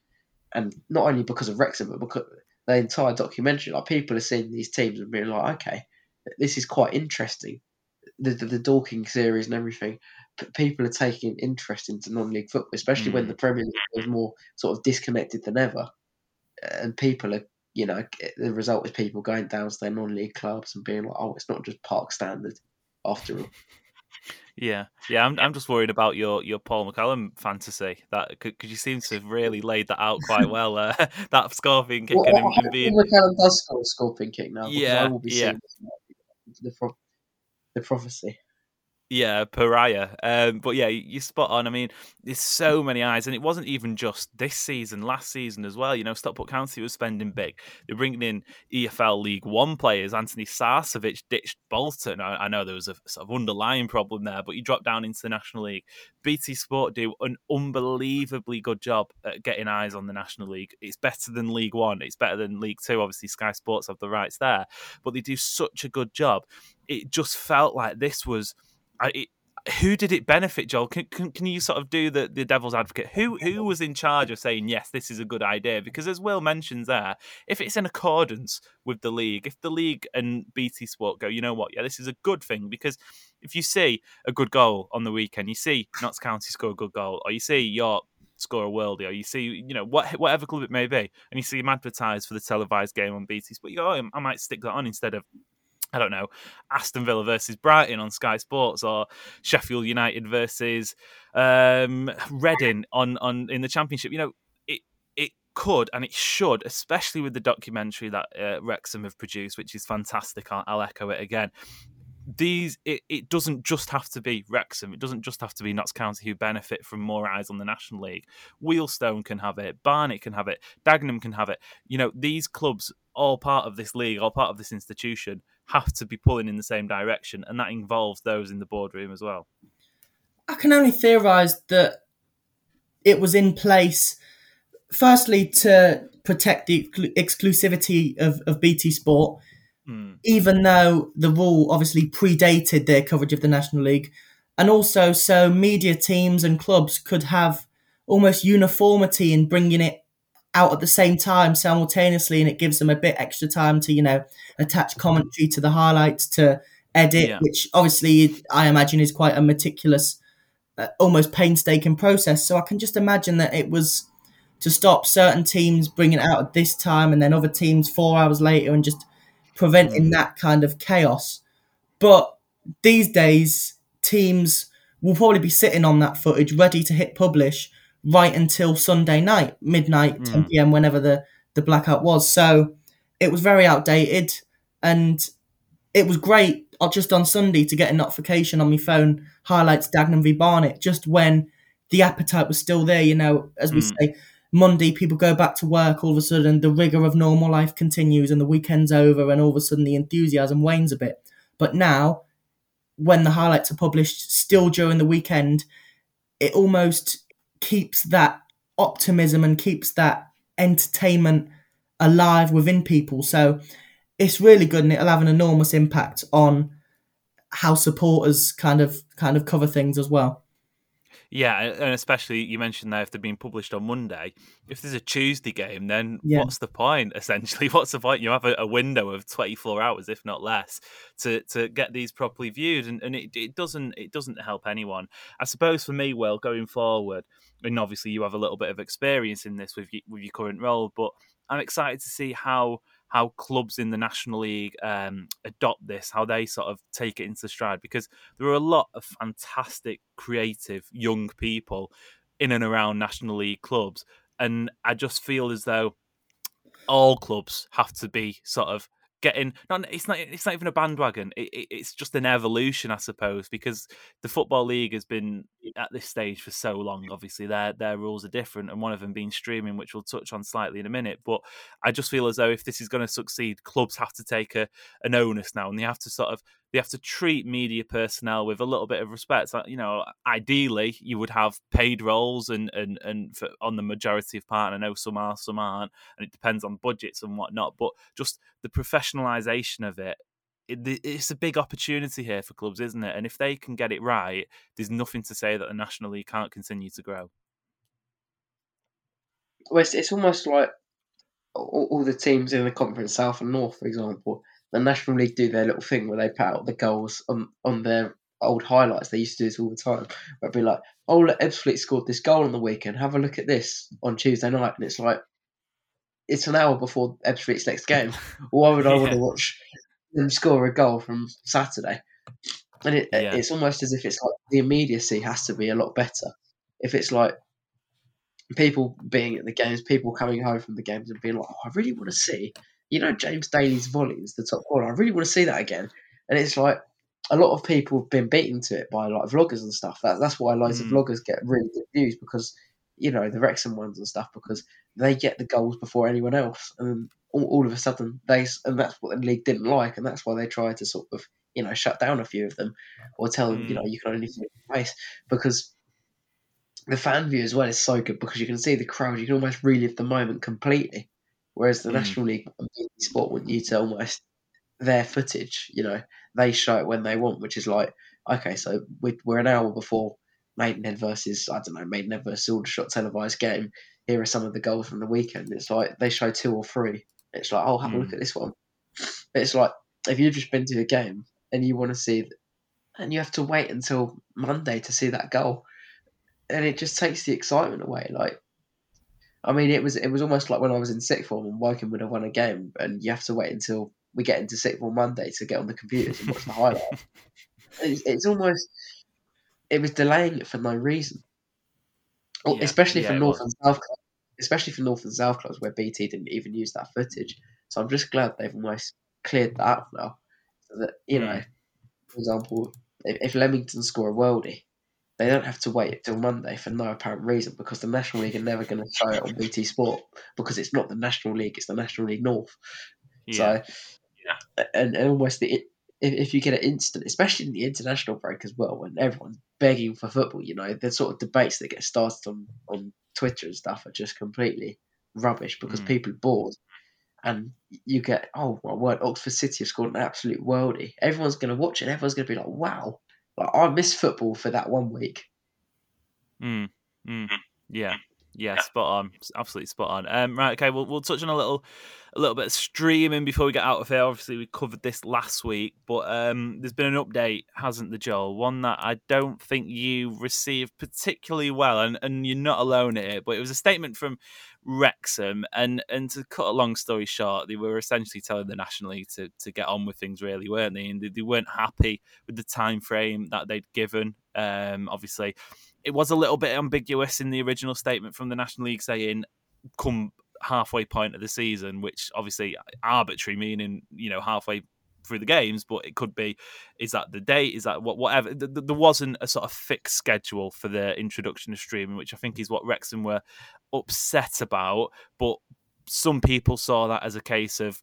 and not only because of Wrexham, but because the entire documentary, like people are seeing these teams and being like, okay, this is quite interesting. The the, the Dorking series and everything, people are taking interest into non-league football, especially mm. when the Premier League is more sort of disconnected than ever, and people are you know, the result is people going down to their non-league clubs and being like, "Oh, it's not just Park Standard after all." Yeah, yeah. I'm I'm just worried about your your Paul McCallum fantasy. That because you seem to have really laid that out quite well. Uh, that scorpion kick well, and, and being McCallum does score a scorpion kick now. Yeah, I will be yeah. The, the prophecy. Yeah, pariah. Um, but yeah, you're spot on. I mean, there's so many eyes, and it wasn't even just this season, last season as well. You know, Stockport County was spending big. They're bringing in EFL League One players. Anthony Sarcevic ditched Bolton. I, I, know there was a sort of underlying problem there, but he dropped down into the National League. BT Sport do an unbelievably good job at getting eyes on the National League. It's better than League One. It's better than League Two. Obviously, Sky Sports have the rights there, but they do such a good job. It just felt like this was I, who did it benefit, Joel? Can, can, can, you sort of do the, the devil's advocate? Who who was in charge of saying yes, this is a good idea? Because as Will mentions there, if it's in accordance with the league, if the league and BT Sport go, you know what, yeah, this is a good thing. Because if you see a good goal on the weekend, you see Notts County score a good goal, or you see York score a worldie, or you see, you know, what, whatever club it may be, and you see him advertised for the televised game on BT Sport, you go, oh, I might stick that on instead of I don't know, Aston Villa versus Brighton on Sky Sports or Sheffield United versus um, Reading on, on in the Championship. You know, it it could and it should, especially with the documentary that uh, Wrexham have produced, which is fantastic. I'll, I'll echo it again. These it, it doesn't just have to be Wrexham. It doesn't just have to be Notts County who benefit from more eyes on the National League. Wealdstone can have it. Barnet can have it. Dagenham can have it. You know, these clubs all part of this league, all part of this institution, have to be pulling in the same direction, and that involves those in the boardroom as well. I can only theorise that it was in place, firstly, to protect the exclusivity of, of BT Sport, mm. even though the rule obviously predated their coverage of the National League, and also so media teams and clubs could have almost uniformity in bringing it out at the same time simultaneously and it gives them a bit extra time to you know attach commentary to the highlights to edit yeah. which obviously i imagine is quite a meticulous uh, almost painstaking process so i can just imagine that it was to stop certain teams bringing it out at this time and then other teams four hours later and just preventing mm. that kind of chaos but these days teams will probably be sitting on that footage ready to hit publish right until Sunday night, midnight, mm. 10 p.m., whenever the, the blackout was. So it was very outdated and it was great uh, just on Sunday to get a notification on my phone, highlights Dagenham v Barnet, just when the appetite was still there. You know, as we mm. say, Monday people go back to work, all of a sudden the rigor of normal life continues and the weekend's over, and all of a sudden the enthusiasm wanes a bit. But now, when the highlights are published still during the weekend, it almost keeps that optimism and keeps that entertainment alive within people. So it's really good and it'll have an enormous impact on how supporters kind of kind of cover things as well. Yeah, and especially you mentioned there if they're being published on Monday. If there's a Tuesday game, then yeah. what's the point? Essentially, what's the point? You have a, a, window of 24 hours, if not less, to, to get these properly viewed, and, and it, it doesn't it doesn't help anyone. I suppose for me, well, going forward, and obviously you have a little bit of experience in this with with your current role, but I'm excited to see how how clubs in the National League um, adopt this, how they sort of take it into stride, because there are a lot of fantastic, creative young people in and around National League clubs, and I just feel as though all clubs have to be sort of getting not it's not it's not even a bandwagon it, it, it's just an evolution i suppose because the football league has been at this stage for so long obviously their their rules are different and one of them being streaming which we'll touch on slightly in a minute but i just feel as though if this is going to succeed clubs have to take a an onus now and they have to sort of they have to treat media personnel with a little bit of respect. you know, ideally, you would have paid roles and and and for, on the majority of part. And I know some are, some aren't, and it depends on budgets and whatnot. But just the professionalization of it, it, it's a big opportunity here for clubs, isn't it? And if they can get it right, there's nothing to say that the National League can't continue to grow. Well, it's, it's almost like all, all the teams in the Conference South and North, for example the National League do their little thing where they put out the goals on, on their old highlights. They used to do this all the time. Where it'd be like, oh, look, Ebbsfleet scored this goal on the weekend. Have a look at this on Tuesday night. And it's like, it's an hour before Ebbsfleet's next game. Why would I yeah. want to watch them score a goal from Saturday? And it, yeah. it's almost as if it's like the immediacy has to be a lot better. If it's like people being at the games, people coming home from the games and being like, oh, I really want to see you know James Daly's volley is the top corner. I really want to see that again. And it's like a lot of people have been beaten to it by like vloggers and stuff. That, that's why loads mm. of vloggers get really good views because you know the Wrexham ones and stuff because they get the goals before anyone else, and all, all of a sudden they and that's what the league didn't like, and that's why they tried to sort of you know shut down a few of them or tell them mm. you know you can only see place because the fan view as well is so good because you can see the crowd, you can almost relive the moment completely. Whereas the mm. National League Sport want you to almost their footage, you know, they show it when they want, which is like, okay, so we're an hour before Maidenhead versus, I don't know, Maidenhead versus Aldershot televised game. Here are some of the goals from the weekend. It's like they show two or three. It's like, oh, have mm. a look mm. at this one. But It's like if you've just been to a game and you want to see, and you have to wait until Monday to see that goal, and it just takes the excitement away. Like I mean, it was it was almost like when I was in sixth form and Woking would have won a game, and you have to wait until we get into sixth form Monday to get on the computers and watch the highlights. It's, it's, almost it was delaying it for no reason, yeah, especially yeah, for North and South especially for North and South clubs where BT didn't even use that footage. So I'm just glad they've almost cleared that up now. So that you mm. know, for example, if, if Leamington score a worldie, they don't have to wait until Monday for no apparent reason because the National League are never going to show it on BT Sport because it's not the National League, it's the National League North. Yeah. So, yeah. And, and almost the, if, if you get an instant, especially in the international break as well, when everyone's begging for football, you know, the sort of debates that get started on, on Twitter and stuff are just completely rubbish because mm. people are bored. And you get, oh my word, Oxford City have scored an absolute worldie. Everyone's going to watch it. Everyone's going to be like, wow, I miss football for that one week. Mm, mm, yeah, yeah, spot on, absolutely spot on. Um, right, okay, we'll we'll touch on a little, a little bit of streaming before we get out of here. Obviously, we covered this last week, but um, there's been an update, hasn't there, Joel? One that I don't think you received particularly well, and and you're not alone in it. But it was a statement from Wrexham, and and to cut a long story short, they were essentially telling the National League to, to get on with things, really, weren't they? And they, they weren't happy with the time frame that they'd given. Um, obviously, it was a little bit ambiguous in the original statement from the National League saying, "Come halfway point of the season," which obviously arbitrary, meaning you know halfway through the games, but it could be is that the date, is that what whatever. There wasn't a sort of fixed schedule for the introduction of streaming, which I think is what Wrexham were upset about. But some people saw that as a case of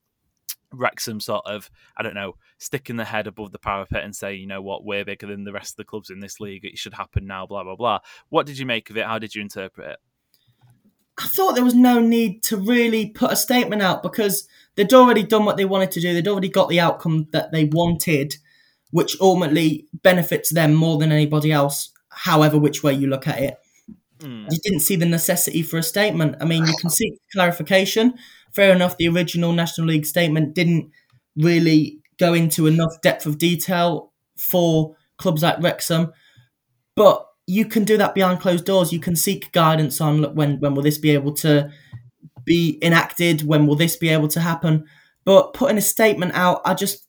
Wrexham sort of, I don't know, sticking the head above the parapet and say, you know what, we're bigger than the rest of the clubs in this league. It should happen now, blah, blah, blah. What did you make of it? How did you interpret it? I thought there was no need to really put a statement out because they'd already done what they wanted to do. They'd already got the outcome that they wanted, which ultimately benefits them more than anybody else, however, which way you look at it. Mm. You didn't see the necessity for a statement. I mean, you can seek clarification. Fair enough, the original National League statement didn't really go into enough depth of detail for clubs like Wrexham, but you can do that behind closed doors. You can seek guidance on when when will this be able to be enacted? When will this be able to happen? But putting a statement out, I just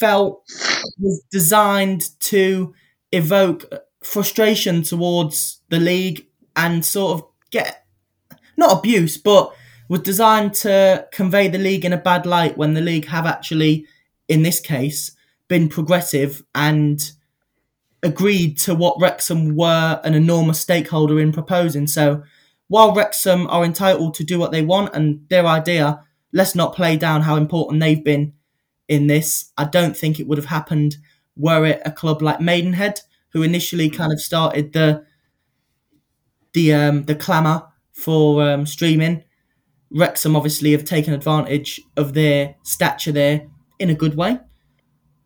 felt was designed to evoke frustration towards the league and sort of get not abuse, but was designed to convey the league in a bad light when the league have actually, in this case, been progressive and agreed to what Wrexham were an enormous stakeholder in proposing. So while Wrexham are entitled to do what they want and their idea, let's not play down how important they've been in this. I don't think it would have happened were it a club like Maidenhead, who initially kind of started the the um, the clamour for um, streaming. Wrexham obviously have taken advantage of their stature there in a good way.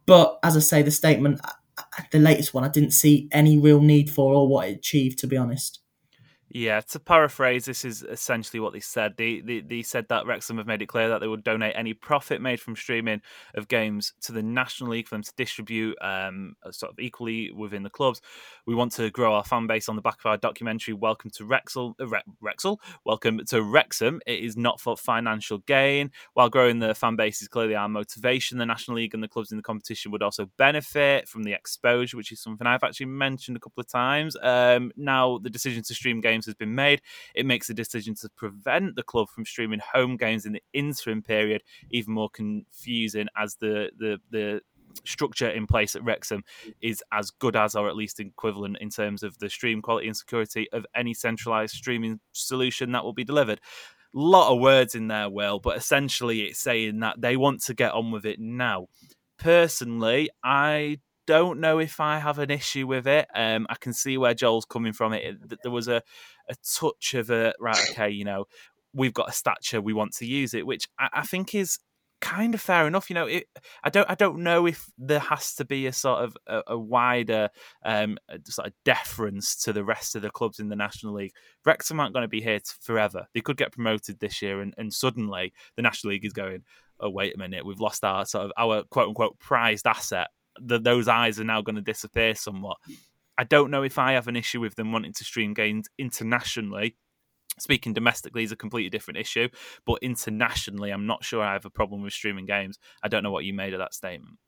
But as I say, the statement, uh, uh, the latest one, I didn't see any real need for or what it achieved, to be honest. Yeah, to paraphrase, this is essentially what they said. They, they, they said that Wrexham have made it clear that they would donate any profit made from streaming of games to the National League for them to distribute um, sort of equally within the clubs. We want to grow our fan base on the back of our documentary, Welcome to Wrexham. Uh, Re-. Welcome to Wrexham. It is not for financial gain. While growing the fan base is clearly our motivation, the National League and the clubs in the competition would also benefit from the exposure, which is something I've actually mentioned a couple of times. Um, now, the decision to stream games games has been made, it makes the decision to prevent the club from streaming home games in the interim period even more confusing as the the the structure in place at Wrexham is as good as, or at least equivalent in terms of the stream quality and security of any centralized streaming solution that will be delivered. Lot of words in there, Will, but essentially it's saying that they want to get on with it now. Personally, I don't know if I have an issue with it. Um, I can see where Joel's coming from. It there was a a touch of a right. Okay, you know, we've got a stature. We want to use it, which I, I think is kind of fair enough. You know, it, I don't I don't know if there has to be a sort of a, a wider um, sort of deference to the rest of the clubs in the National League. Wrexham aren't going to be here forever. They could get promoted this year, and, and suddenly the National League is going. Oh wait a minute, we've lost our sort of our quote unquote prized asset the, those eyes are now going to disappear somewhat. I don't know if I have an issue with them wanting to stream games internationally. Speaking domestically is a completely different issue, but internationally, I'm not sure I have a problem with streaming games. I don't know what you made of that statement.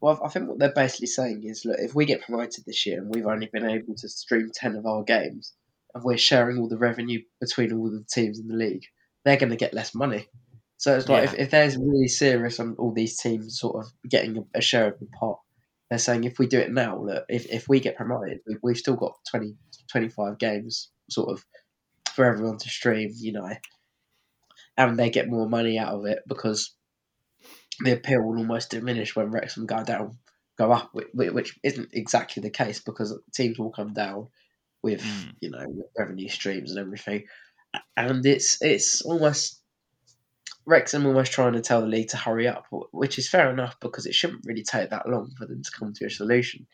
Well, I think what they're basically saying is, look, if we get promoted this year and we've only been able to stream ten of our games, and we're sharing all the revenue between all the teams in the league, they're going to get less money. So it's like yeah. if, if there's really serious on all these teams sort of getting a, share of the pot, they're saying if we do it now, look, if, if we get promoted, we, we've still got 20, 25 games sort of for everyone to stream, you know, and they get more money out of it because the appeal will almost diminish when Wrexham go down, go up, which isn't exactly the case because teams will come down with mm. you know revenue streams and everything, and it's it's almost Wrexham almost trying to tell the league to hurry up, which is fair enough because it shouldn't really take that long for them to come to a solution.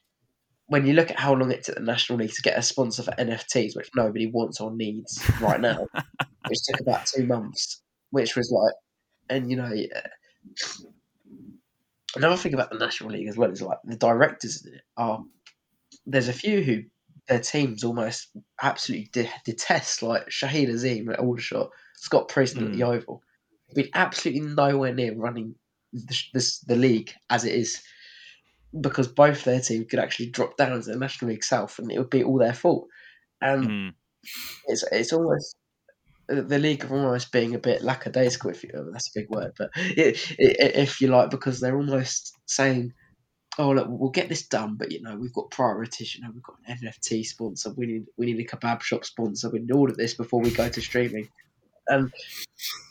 When you look at how long it took the National League to get a sponsor for NFTs, which nobody wants or needs right now, which took about two months, which was like, and you know, another thing about the National League as well is like the directors are. There's a few who their teams almost absolutely de- detest, like Shahid Azeem at Aldershot, Scott Priest mm. at the Oval been absolutely nowhere near running the, this, the league as it is because both their team could actually drop down to the National League South and it would be all their fault. And mm. it's it's almost the league of almost being a bit lackadaisical, if you, oh, that's a big word, but it, it, if you like, because they're almost saying, "Oh, look, we'll get this done, but you know, we've got priorities. You know, we've got an NFT sponsor. We need we need a kebab shop sponsor. We need all of this before we go to streaming." And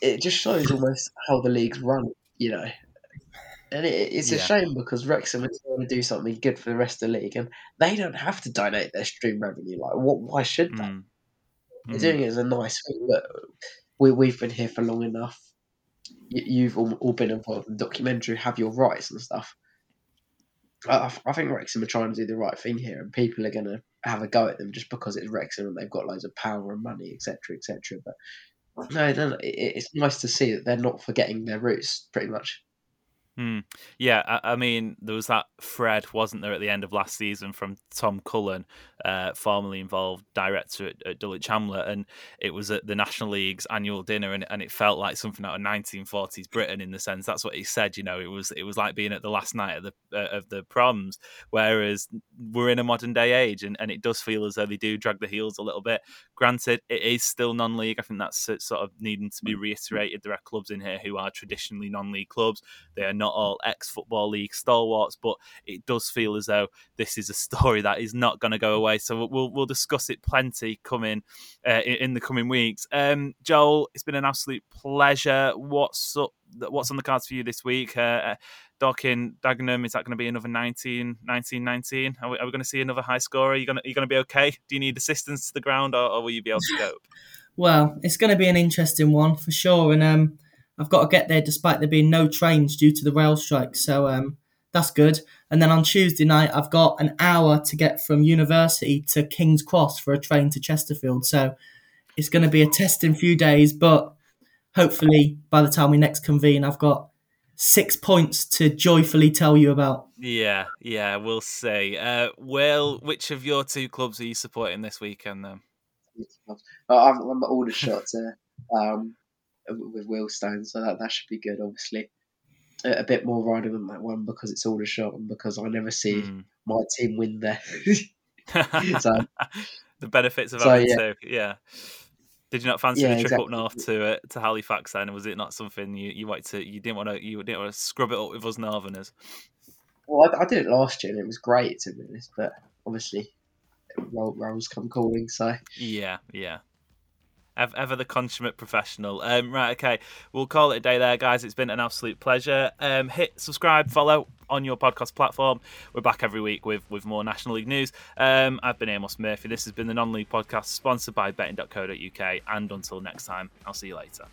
it just shows almost how the league's run, you know. And it, it's a yeah. shame because Wrexham is going to do something good for the rest of the league, and they don't have to donate their stream revenue. Like, what? Why should they? Mm. They're mm. doing it as a nice thing. Look, we we've been here for long enough. You, have all, all, been involved in the documentary, have your rights and stuff. I, I think Wrexham are trying to do the right thing here, and people are going to have a go at them just because it's Wrexham and they've got loads of power and money, etc., etc. But no, it's nice to see that they're not forgetting their roots, pretty much. Mm. Yeah, I, I, mean, there was that thread, wasn't there, at the end of last season from Tom Cullen, uh, formerly involved director at, at, Dulwich Hamlet, and it was at the National League's annual dinner, and, and it felt like something out of 1940s Britain in the sense that's what he said. You know, it was it was like being at the last night of the uh, of the proms, whereas we're in a modern day age, and, and it does feel as though they do drag the heels a little bit. Granted, it is still non-league. I think that's sort of needing to be reiterated. There are clubs in here who are traditionally non-league clubs. They are not all ex-football league stalwarts, but it does feel as though this is a story that is not going to go away. So we'll we'll discuss it plenty coming uh, in, the coming weeks. Um, Joel, it's been an absolute pleasure. What's up, what's on the cards for you this week? Uh, uh Dorking Dagenham, is that going to be another 19, 19, 19? Are we, are we going to see another high score? Are you going to, are you going to be okay? Do you need assistance to the ground or, or will you be able to cope? well, it's going to be an interesting one for sure. And um, I've got to get there despite there being no trains due to the rail strike. So um, that's good. And then on Tuesday night, I've got an hour to get from university to King's Cross for a train to Chesterfield. So it's going to be a testing few days, but hopefully by the time we next convene, I've got six points to joyfully tell you about. Yeah, yeah, we'll see. Uh, Will, which of your two clubs are you supporting this weekend then? I'm, I'm Aldershot uh, um, with Wealdstone, so that, that should be good, obviously a bit more riding on that one because it's Aldershot and because I never see mm. my team win there. so the benefits of so, having yeah. to, yeah. Did you not fancy yeah, the trip exactly. up north to uh, to Halifax then? Was it not something you you wanted to you didn't want to you didn't want to scrub it up with us Northerners? Well, I, I did it last year and it was great to be honest, but obviously roles come calling. So yeah, yeah ever the consummate professional. Um, right, okay, we'll call it a day there, guys. It's been an absolute pleasure. Um, hit subscribe, follow on your podcast platform. We're back every week with with more National League news. Um, I've been Amos Murphy. This has been the Non League Podcast, sponsored by Betting.co.uk. And until next time, I'll see you later.